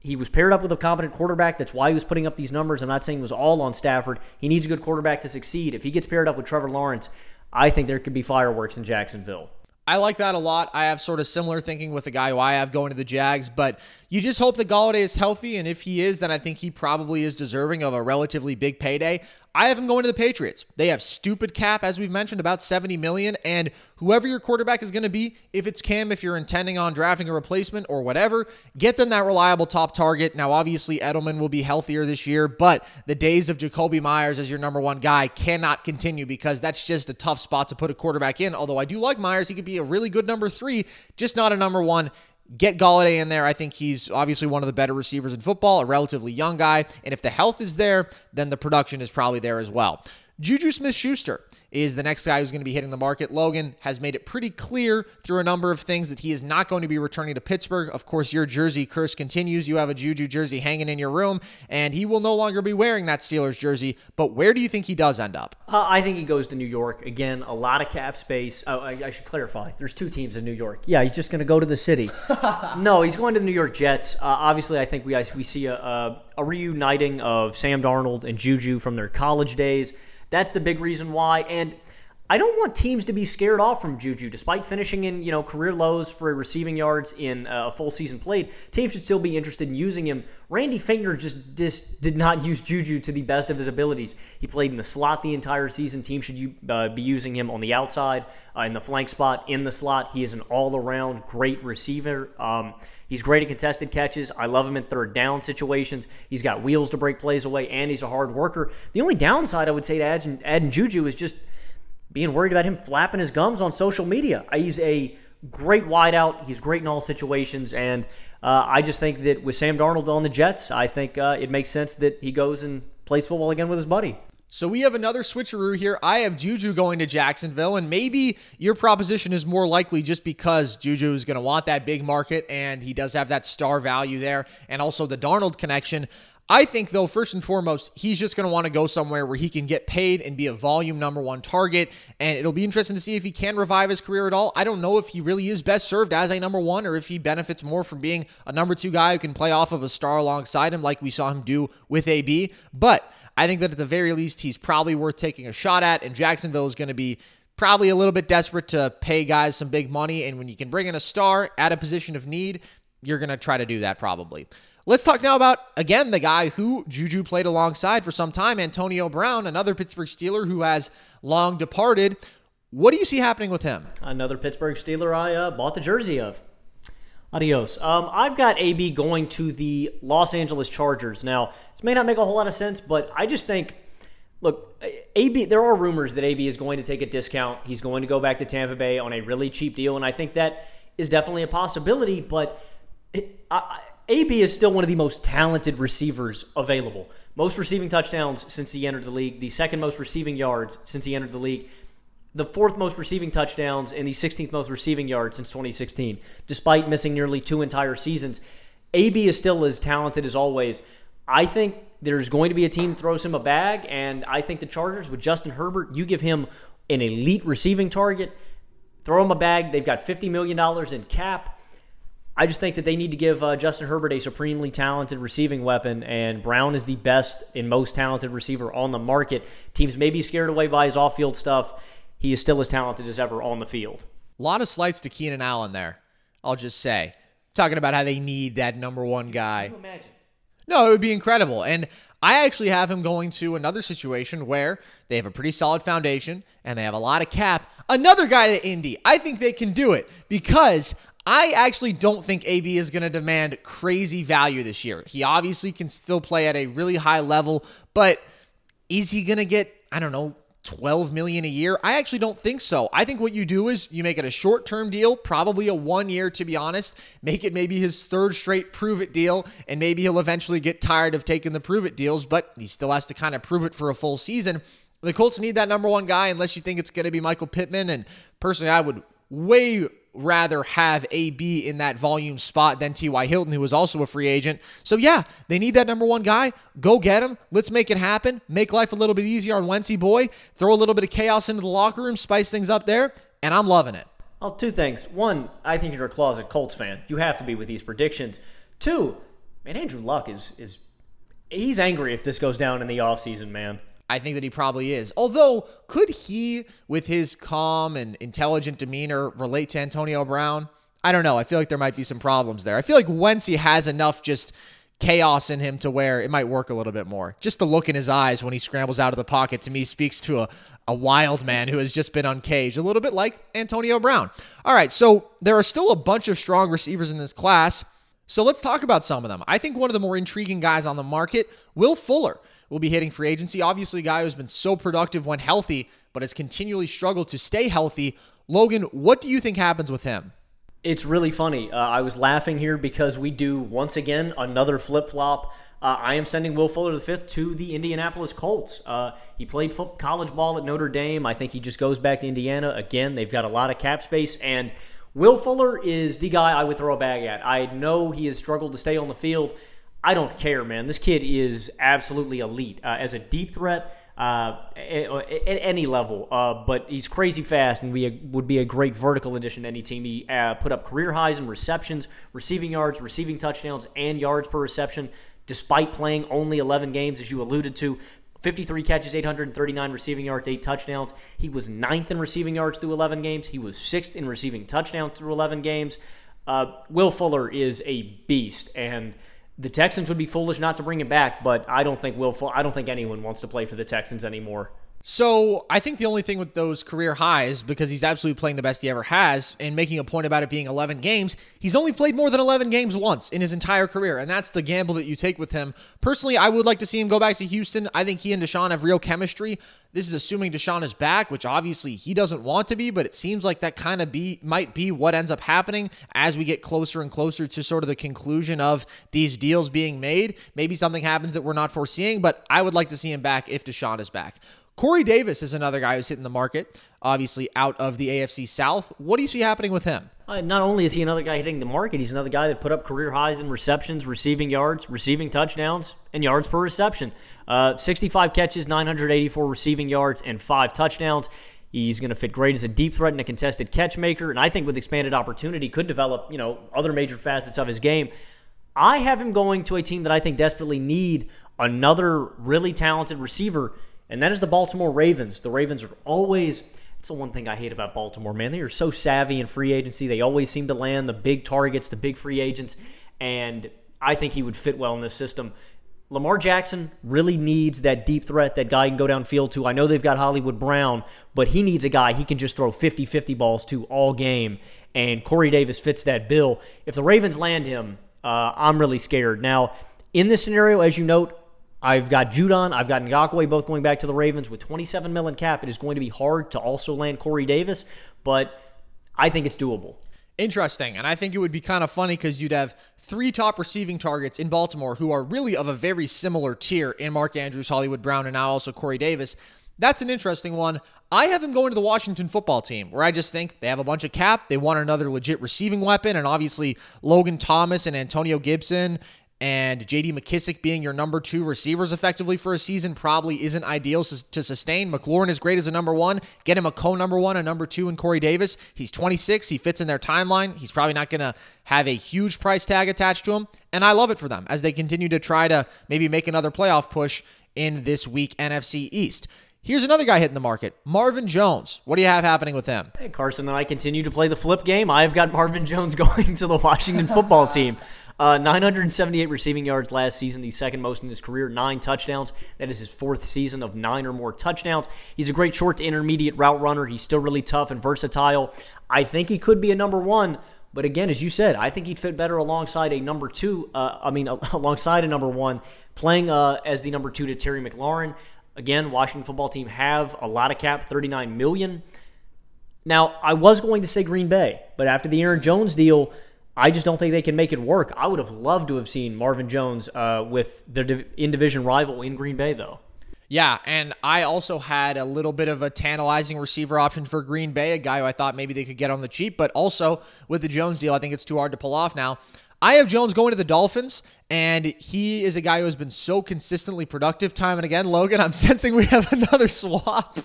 he was paired up with a competent quarterback. That's why he was putting up these numbers. I'm not saying it was all on Stafford. He needs a good quarterback to succeed. If he gets paired up with Trevor Lawrence, I think there could be fireworks in Jacksonville.
I like that a lot. I have sort of similar thinking with the guy who I have going to the Jags, but You just hope that Golladay is healthy, and if he is, then I think he probably is deserving of a relatively big payday. I have him going to the Patriots. They have stupid cap, as we've mentioned, about 70 million, and whoever your quarterback is going to be, if it's Cam, if you're intending on drafting a replacement or whatever, get them that reliable top target. Now, obviously, Edelman will be healthier this year, but the days of Jakobi Meyers as your number one guy cannot continue because that's just a tough spot to put a quarterback in. Although I do like Meyers, he could be a really good number three, just not a number one. Get Golladay in there. I think he's obviously one of the better receivers in football, a relatively young guy. And if the health is there, then the production is probably there as well. Juju Smith Schuster is the next guy who's going to be hitting the market. Logan has made it pretty clear through a number of things that he is not going to be returning to Pittsburgh. Of course, your jersey curse continues. You have a Juju jersey hanging in your room, and he will no longer be wearing that Steelers jersey. But where do you think he does end up?
Uh, I think he goes to New York. Again, a lot of cap space. Oh, I, I should clarify. There's two teams in New York. Yeah, he's just going to go to the city. *laughs* no, he's going to the New York Jets. Uh, obviously, I think we, we see a, a, a reuniting of Sam Darnold and Juju from their college days. That's the big reason why. And I don't want teams to be scared off from Juju. Despite finishing in you know career lows for receiving yards in a full season played, teams should still be interested in using him. Randy Fichtner just, just did not *laughs* use Juju to the best of his abilities. He played in the slot the entire season. Teams should uh, be using him on the outside, uh, in the flank spot, in the slot. He is an all-around great receiver. Um, He's great at contested catches. I love him in third down situations. He's got wheels to break plays away, and he's a hard worker. The only downside I would say to adding Juju is just being worried about him flapping his gums on social media. He's a great wideout. He's great in all situations, and uh, I just think that with Sam Darnold on the Jets, I think uh, it makes sense that he goes and plays football again with his buddy.
So we have another switcheroo here. I have Juju going to Jacksonville, and maybe your proposition is more likely just because Juju is going to want that big market and he does have that star value there and also the Darnold connection. I think, though, first and foremost, he's just going to want to go somewhere where he can get paid and be a volume number one target. And it'll be interesting to see if he can revive his career at all. I don't know if he really is best served as a number one or if he benefits more from being a number two guy who can play off of a star alongside him, like we saw him do with AB. But I think that at the very least, he's probably worth taking a shot at. And Jacksonville is going to be probably a little bit desperate to pay guys some big money. And when you can bring in a star at a position of need, you're going to try to do that probably. Let's talk now about, again, the guy who Juju played alongside for some time, Antonio Brown, another Pittsburgh Steeler who has long departed. What do you see happening with him?
Another Pittsburgh Steeler I uh, bought the jersey of. Adios. Um, I've got AB going to the Los Angeles Chargers. Now, this may not make a whole lot of sense, but I just think, look, AB. There are rumors that AB is going to take a discount. He's going to go back to Tampa Bay on a really cheap deal, and I think that is definitely a possibility. But AB is still one of the most talented receivers available. Most receiving touchdowns since he entered the league. The second most receiving yards since he entered the league the fourth most receiving touchdowns and the 16th most receiving yards since 2016, despite missing nearly two entire seasons. AB is still as talented as always. I think there's going to be a team that throws him a bag, and I think the Chargers with Justin Herbert, you give him an elite receiving target, throw him a bag. They've got $50 million in cap. I just think that they need to give uh, Justin Herbert a supremely talented receiving weapon, and Brown is the best and most talented receiver on the market. Teams may be scared away by his off field stuff he is still as talented as ever on the field.
A lot of slights to Keenan Allen there. I'll just say, talking about how they need that number one guy. No, it would be incredible. And I actually have him going to another situation where they have a pretty solid foundation and they have a lot of cap. Another guy at Indy. I think they can do it because I actually don't think AB is going to demand crazy value this year. He obviously can still play at a really high level, but is he going to get, I don't know, 12 million a year? I actually don't think so. I think what you do is you make it a short-term deal, probably a 1 year to be honest, make it maybe his third straight prove it deal and maybe he'll eventually get tired of taking the prove it deals, but he still has to kind of prove it for a full season. The Colts need that number 1 guy unless you think it's going to be Michael Pittman and personally I would way rather have AB in that volume spot than T.Y. Hilton, who was also a free agent. So, yeah, they need that number one guy. Go get him. Let's make it happen. Make life a little bit easier on Wentzy Boy. Throw a little bit of chaos into the locker room, spice things up there, and I'm loving it.
Well, two things. One, I think you're a closet Colts fan. You have to be with these predictions. Two, man, Andrew Luck is is he's angry if this goes down in the offseason, man.
I think that he probably is. Although, could he, with his calm and intelligent demeanor, relate to Antonio Brown? I don't know. I feel like there might be some problems there. I feel like Wentz he has enough just chaos in him to where it might work a little bit more. Just the look in his eyes when he scrambles out of the pocket to me speaks to a, a wild man who has just been uncaged, a little bit like Antonio Brown. All right, so there are still a bunch of strong receivers in this class. So let's talk about some of them. I think one of the more intriguing guys on the market, Will Fuller, will be hitting free agency. Obviously, a guy who's been so productive when healthy, but has continually struggled to stay healthy. Logan, what do you think happens with him?
It's really funny. Uh, I was laughing here because we do once again another flip flop. Uh, I am sending Will Fuller the fifth to the Indianapolis Colts. Uh, he played college ball at Notre Dame. I think he just goes back to Indiana again. They've got a lot of cap space, and Will Fuller is the guy I would throw a bag at. I know he has struggled to stay on the field. I don't care, man. This kid is absolutely elite uh, as a deep threat uh, at, at, any level. Uh, but he's crazy fast and we would be a great vertical addition to any team. He uh, put up career highs in receptions, receiving yards, receiving touchdowns, and yards per reception, despite playing only 11 games, as you alluded to. 53 catches, 839 receiving yards, 8 touchdowns. He was ninth in receiving yards through 11 games. He was sixth in receiving touchdowns through 11 games. Uh, Will Fuller is a beast, and the Texans would be foolish not to bring him back, but I don't think Will. I don't think anyone wants to play for the Texans anymore.
So I think the only thing with those career highs, because he's absolutely playing the best he ever has, and making a point about it being 11 games, he's only played more than 11 games once in his entire career, and that's the gamble that you take with him. Personally, I would like to see him go back to Houston. I think he and Deshaun have real chemistry. This is assuming Deshaun is back, which obviously he doesn't want to be, but it seems like that kind of be might be what ends up happening as we get closer and closer to sort of the conclusion of these deals being made. Maybe something happens that we're not foreseeing, but I would like to see him back if Deshaun is back. Corey Davis is another guy who's hitting the market, obviously out of the AFC South. What do you see happening with him?
Uh, not only is he another guy hitting the market, he's another guy that put up career highs in receptions, receiving yards, receiving touchdowns, and yards per reception. Uh, 65 catches, 984 receiving yards, and five touchdowns. He's going to fit great as a deep threat and a contested catch maker, and I think with expanded opportunity could develop, you know, other major facets of his game. I have him going to a team that I think desperately need another really talented receiver and that is the Baltimore Ravens. The Ravens are always. It's the one thing I hate about Baltimore, man. They are so savvy in free agency. They always seem to land the big targets, the big free agents, and I think he would fit well in this system. Lamar Jackson really needs that deep threat that guy can go downfield to. I know they've got Hollywood Brown, but he needs a guy he can just throw 50 50 balls to all game. And Corey Davis fits that bill. If the Ravens land him, uh, I'm really scared. Now, in this scenario, as you note, I've got Judon, I've got Ngakoue both going back to the Ravens with 27 million cap. It is going to be hard to also land Corey Davis, but I think it's doable.
Interesting. And I think it would be kind of funny because you'd have three top receiving targets in Baltimore who are really of a very similar tier in Mark Andrews, Hollywood Brown, and now also Corey Davis. That's an interesting one. I have them going to the Washington football team, where I just think they have a bunch of cap. They want another legit receiving weapon, and obviously Logan Thomas and Antonio Gibson and JD McKissic being your number two receivers effectively for a season probably isn't ideal to sustain. McLaurin is great as a number one. Get him a co number one, a number two in Corey Davis. He's 26. He fits in their timeline. He's probably not going to have a huge price tag attached to him. And I love it for them as they continue to try to maybe make another playoff push in this week NFC East. Here's another guy hitting the market, Marvin Jones. What do you have happening with him?
Hey, Carson and I continue to play the flip game. I've got Marvin Jones *laughs* going to the Washington football team. Uh, 978 receiving yards last season, the second most in his career, nine touchdowns. That is his fourth season of nine or more touchdowns. He's a great short to intermediate route runner. He's still really tough and versatile. I think he could be a number one, but again, as you said, I think he'd fit better alongside a number two. Uh, I mean, *laughs* alongside a number one, playing uh, as the number two to Terry McLaurin. Again, Washington football team have a lot of cap, 39 million. Now, I was going to say Green Bay, but after the Aaron Jones deal, I just don't think they can make it work. I would have loved to have seen Marvin Jones uh, with their in division rival in Green Bay, though.
Yeah, and I also had a little bit of a tantalizing receiver option for Green Bay, a guy who I thought maybe they could get on the cheap, but also with the Jones deal, I think it's too hard to pull off now. I have Jones going to the Dolphins, and he is a guy who has been so consistently productive time and again. Logan, I'm *laughs* sensing we have another swap.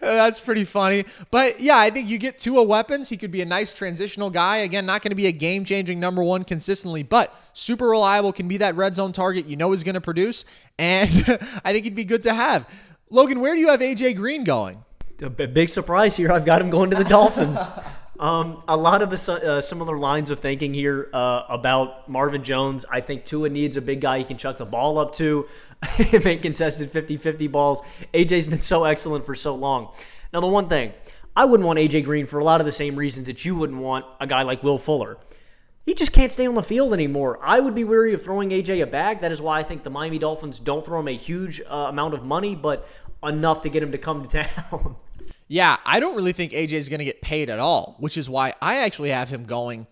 *laughs* That's pretty funny. But yeah, I think you get Tua weapons. He could be a nice transitional guy. Again, not going to be a game changing number one consistently, but super reliable, can be that red zone target you know he's going to produce. And *laughs* I think he'd be good to have. Logan, where do you have AJ Green going?
A big surprise here. I've got him going to the Dolphins. *laughs* Um, a lot of the uh, similar lines of thinking here uh, about Marvin Jones. I think Tua needs a big guy he can chuck the ball up to, *laughs* make contested 50 50 balls. AJ's been so excellent for so long. Now, the one thing, I wouldn't want AJ Green for a lot of the same reasons that you wouldn't want a guy like Will Fuller. He just can't stay on the field anymore. I would be weary of throwing AJ a bag. That is why I think the Miami Dolphins don't throw him a huge uh, amount of money, but enough to get him to come to *laughs* town.
Yeah, I don't really think AJ is going to get paid at all, which is why I actually have him going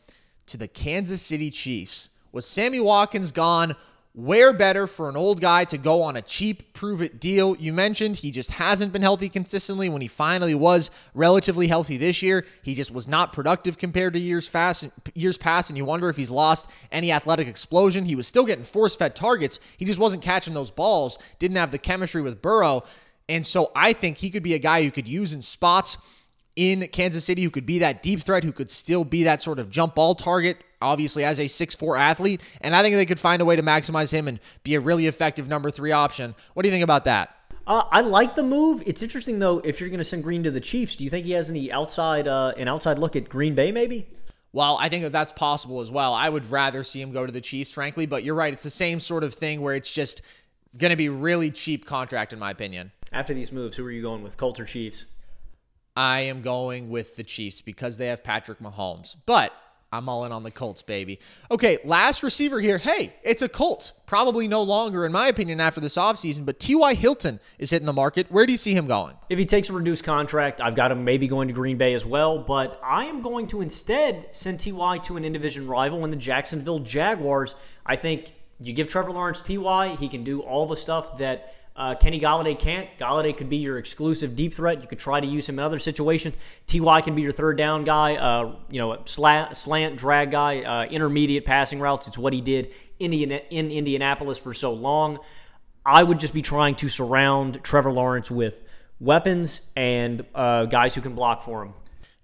to the Kansas City Chiefs. With Sammy Watkins gone, where better for an old guy to go on a cheap prove it deal? You mentioned he just hasn't been healthy consistently. When he finally was relatively healthy this year, he just was not productive compared to years fast years past, and you wonder if he's lost any athletic explosion. He was still getting force fed targets. He just wasn't catching those balls, didn't have the chemistry with Burrow. And so I think he could be a guy who could use in spots in Kansas City who could be that deep threat, who could still be that sort of jump ball target, obviously as a six-four athlete. And I think they could find a way to maximize him and be a really effective number three option. What do you think about that?
Uh, I like the move. It's interesting though. If you're going to send Green to the Chiefs, do you think he has any outside uh, an outside look at Green Bay? Maybe.
Well, I think that that's possible as well. I would rather see him go to the Chiefs, frankly. But you're right; it's the same sort of thing where it's just going to be really cheap contract, in my opinion.
After these moves, who are you going with, Colts or Chiefs?
I am going with the Chiefs because they have Patrick Mahomes. But I'm all in on the Colts, baby. Okay, last receiver here. Hey, it's a Colt. Probably no longer, in my opinion, after this offseason, but T.Y. Hilton is hitting the market. Where do you see him going?
If he takes a reduced contract, I've got him maybe going to Green Bay as well, but I am going to instead send T.Y. to an in division rival in the Jacksonville Jaguars. I think you give Trevor Lawrence T.Y., he can do all the stuff that uh, Kenny Golladay can't. Golladay could be your exclusive deep threat. You could try to use him in other situations. Ty can be your third down guy. Uh, you know, slant, slant drag guy, uh, intermediate passing routes. It's what he did in, in Indianapolis for so long. I would just be trying to surround Trevor Lawrence with weapons and uh, guys who can block for him.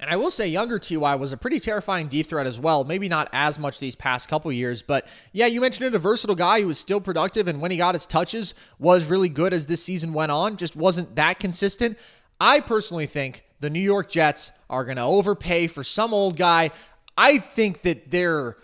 And I will say, younger Ty was a pretty terrifying deep threat as well. Maybe not as much these past couple years, but yeah, you mentioned a versatile guy who was still productive, and when he got his touches, was really good as this season went on. Just wasn't that consistent. I personally think the New York Jets are going to overpay for some old guy. I think that they're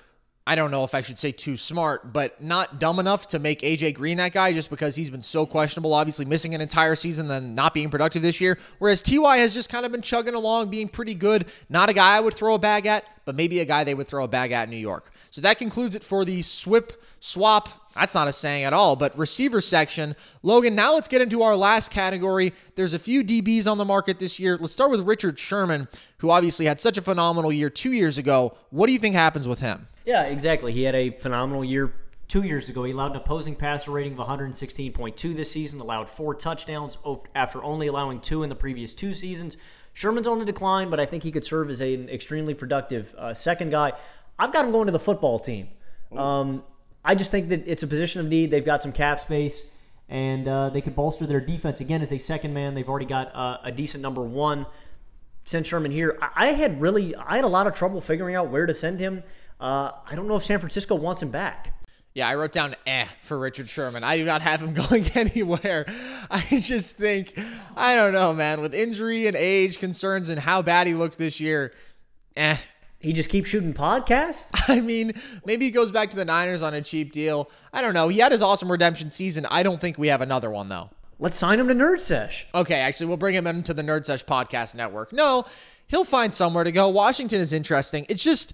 I don't know if I should say too smart, but not dumb enough to make AJ Green that guy just because he's been so questionable, obviously missing an entire season, then not being productive this year. Whereas TY has just kind of been chugging along, being pretty good. Not a guy I would throw a bag at, but maybe a guy they would throw a bag at in New York. So that concludes it for the SWIP swap. That's not a saying at all, but receiver section. Logan, now let's get into our last category. There's a few DBs on the market this year. Let's start with Richard Sherman, who obviously had such a phenomenal year two years ago. What do you think happens with him?
Yeah, exactly. He had a phenomenal year two years ago. He allowed an opposing passer rating of 116.2 this season, allowed four touchdowns after only allowing two in the previous two seasons. Sherman's on the decline, but I think he could serve as an extremely productive uh, second guy. I've got him going to the football team. Um, I just think that it's a position of need. They've got some cap space, and uh, they could bolster their defense again as a second man. They've already got uh, a decent number one. Send Sherman here. I had really, I had a lot of trouble figuring out where to send him. Uh, I don't know if San Francisco wants him back.
Yeah, I wrote down eh for Richard Sherman. I do not have him *laughs* going *laughs* anywhere. I just think, I don't know, man, with injury and age concerns and how bad he looked this year, eh.
He just keeps shooting podcasts? *laughs*
I mean, maybe he goes back to the Niners on a cheap deal. I don't know. He had his awesome redemption season. I don't think we have another one, though.
Let's sign him to Nerd Sesh.
Okay, actually, we'll bring him into the Nerd Sesh podcast network. No, he'll find somewhere to go. Washington is interesting. It's just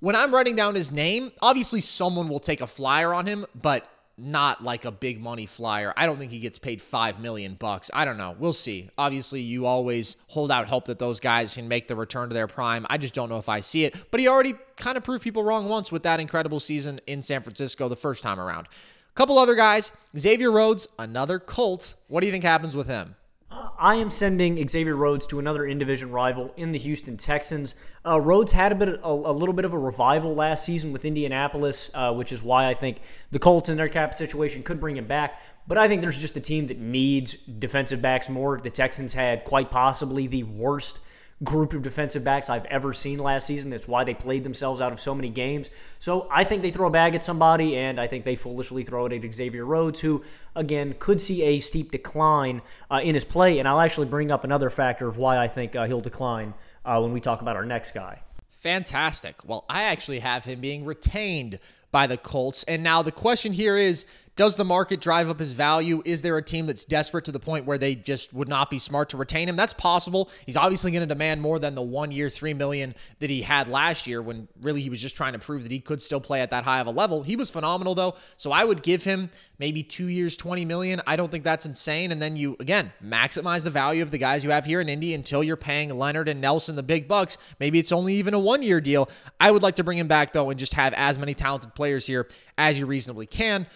when I'm writing down his name, obviously someone will take a flyer on him, but not like a big money flyer. I don't think he gets paid 5 million bucks. I don't know. We'll see. Obviously, you always hold out hope that those guys can make the return to their prime. I just don't know if I see it. But he already kind of proved people wrong once with that incredible season in San Francisco the first time around. A couple other guys, Xavier Rhodes, another Colt. What do you think happens with him?
I am sending Xavier Rhodes to another in division rival in the Houston Texans. Uh, Rhodes had a bit, a, a, little bit of a revival last season with Indianapolis, uh, which is why I think the Colts in their cap situation could bring him back. But I think there's just a team that needs defensive backs more. The Texans had quite possibly the worst group of defensive backs I've ever seen last season. That's why they played themselves out of so many games. So I think they throw a bag at somebody, and I think they foolishly throw it at Xavier Rhodes, who, again, could see a steep decline uh, in his play. And I'll actually bring up another factor of why I think uh, he'll decline uh, when we talk about our next guy.
Fantastic. Well, I actually have him being retained by the Colts. And now the question here is does the market drive up his value? Is there a team that's desperate to the point where they just would not be smart to retain him? That's possible. He's obviously going to demand more than the one year, three million that he had last year when really he was just trying to prove that he could still play at that high of a level. He was phenomenal though. So I would give him maybe two years, 20 million. I don't think that's insane. And then you, again, maximize the value of the guys you have here in Indy until you're paying Leonard and Nelson the big bucks. Maybe it's only even a one year deal. I would like to bring him back though and just have as many talented players here as you reasonably can.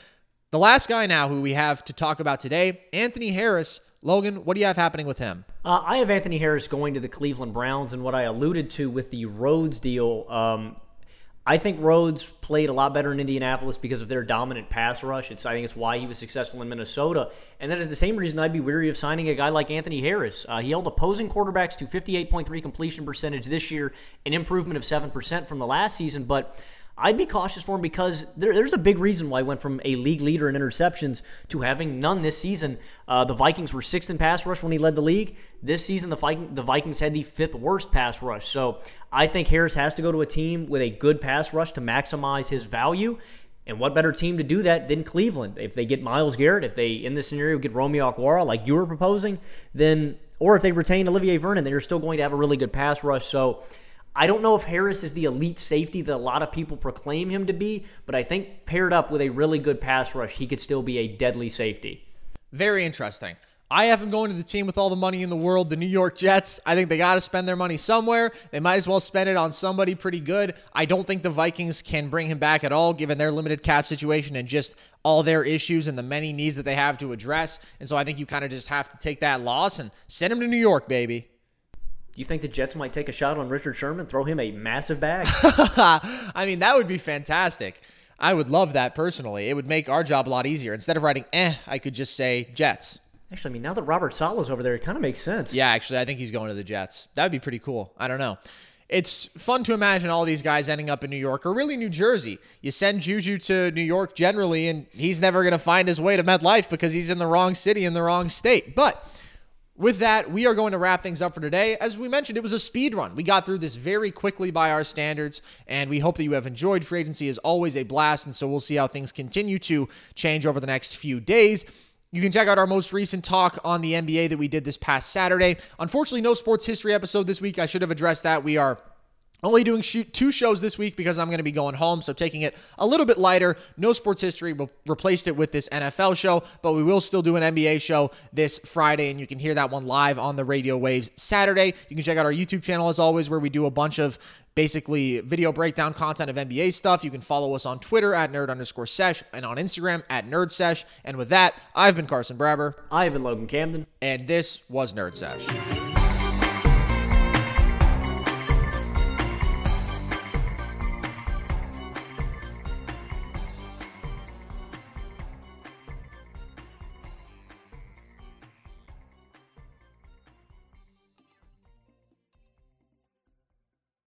The last guy now who we have to talk about today, Anthony Harris. Logan, what do you have happening with him?
Uh, I have Anthony Harris going to the Cleveland Browns, and what I alluded to with the Rhodes deal. Um, I think Rhodes played a lot better in Indianapolis because of their dominant pass rush. It's I think it's why he was successful in Minnesota, and that is the same reason I'd be weary of signing a guy like Anthony Harris. Uh, he held opposing quarterbacks to 58.3 completion percentage this year, an improvement of seven percent from the last season, but. I'd be cautious for him because there, there's a big reason why he went from a league leader in interceptions to having none this season. Uh, the Vikings were sixth in pass rush when he led the league. This season, the, Viking, the Vikings had the fifth worst pass rush. So I think Harris has to go to a team with a good pass rush to maximize his value. And what better team to do that than Cleveland? If they get Myles Garrett, if they, in this scenario, get Romeo Okwara like you were proposing, then, or if they retain Olivier Vernon, then you're still going to have a really good pass rush. So, I don't know if Harris is the elite safety that a lot of people proclaim him to be, but I think paired up with a really good pass rush, he could still be a deadly safety.
Very interesting. I have him going to the team with all the money in the world, the New York Jets. I think they got to spend their money somewhere. They might as well spend it on somebody pretty good. I don't think the Vikings can bring him back at all, given their limited cap situation and just all their issues and the many needs that they have to address. And so I think you kind of just have to take that loss and send him to New York, baby.
Do you think the Jets might take a shot on Richard Sherman, throw him a massive bag? *laughs*
I mean, that would be fantastic. I would love that personally. It would make our job a lot easier. Instead of writing eh, I could just say Jets.
Actually, I mean, now that Robert Saleh's over there, it kind of makes sense.
Yeah, actually, I think he's going to the Jets. That would be pretty cool. I don't know. It's fun to imagine all these guys ending up in New York or really New Jersey. You send Juju to New York generally, and he's never going to find his way to MetLife because he's in the wrong city in the wrong state. But with that, we are going to wrap things up for today. As we mentioned, it was a speed run. We got through this very quickly by our standards, and we hope that you have enjoyed. Free agency is always a blast, and so we'll see how things continue to change over the next few days. You can check out our most recent talk on the NBA that we did this past Saturday. Unfortunately, no sports history episode this week. I should have addressed that. We are only doing shoot two shows this week because I'm going to be going home, so taking it a little bit lighter. No sports history. We'll replaced it with this NFL show, but we will still do an NBA show this Friday, and you can hear that one live on the radio waves Saturday. You can check out our YouTube channel as always, where we do a bunch of basically video breakdown content of NBA stuff. You can follow us on Twitter at nerd underscore sesh and on Instagram at nerd sesh. And with that, I've been Carson Brabber.
I've been Logan Camden.
And this was Nerd Sesh.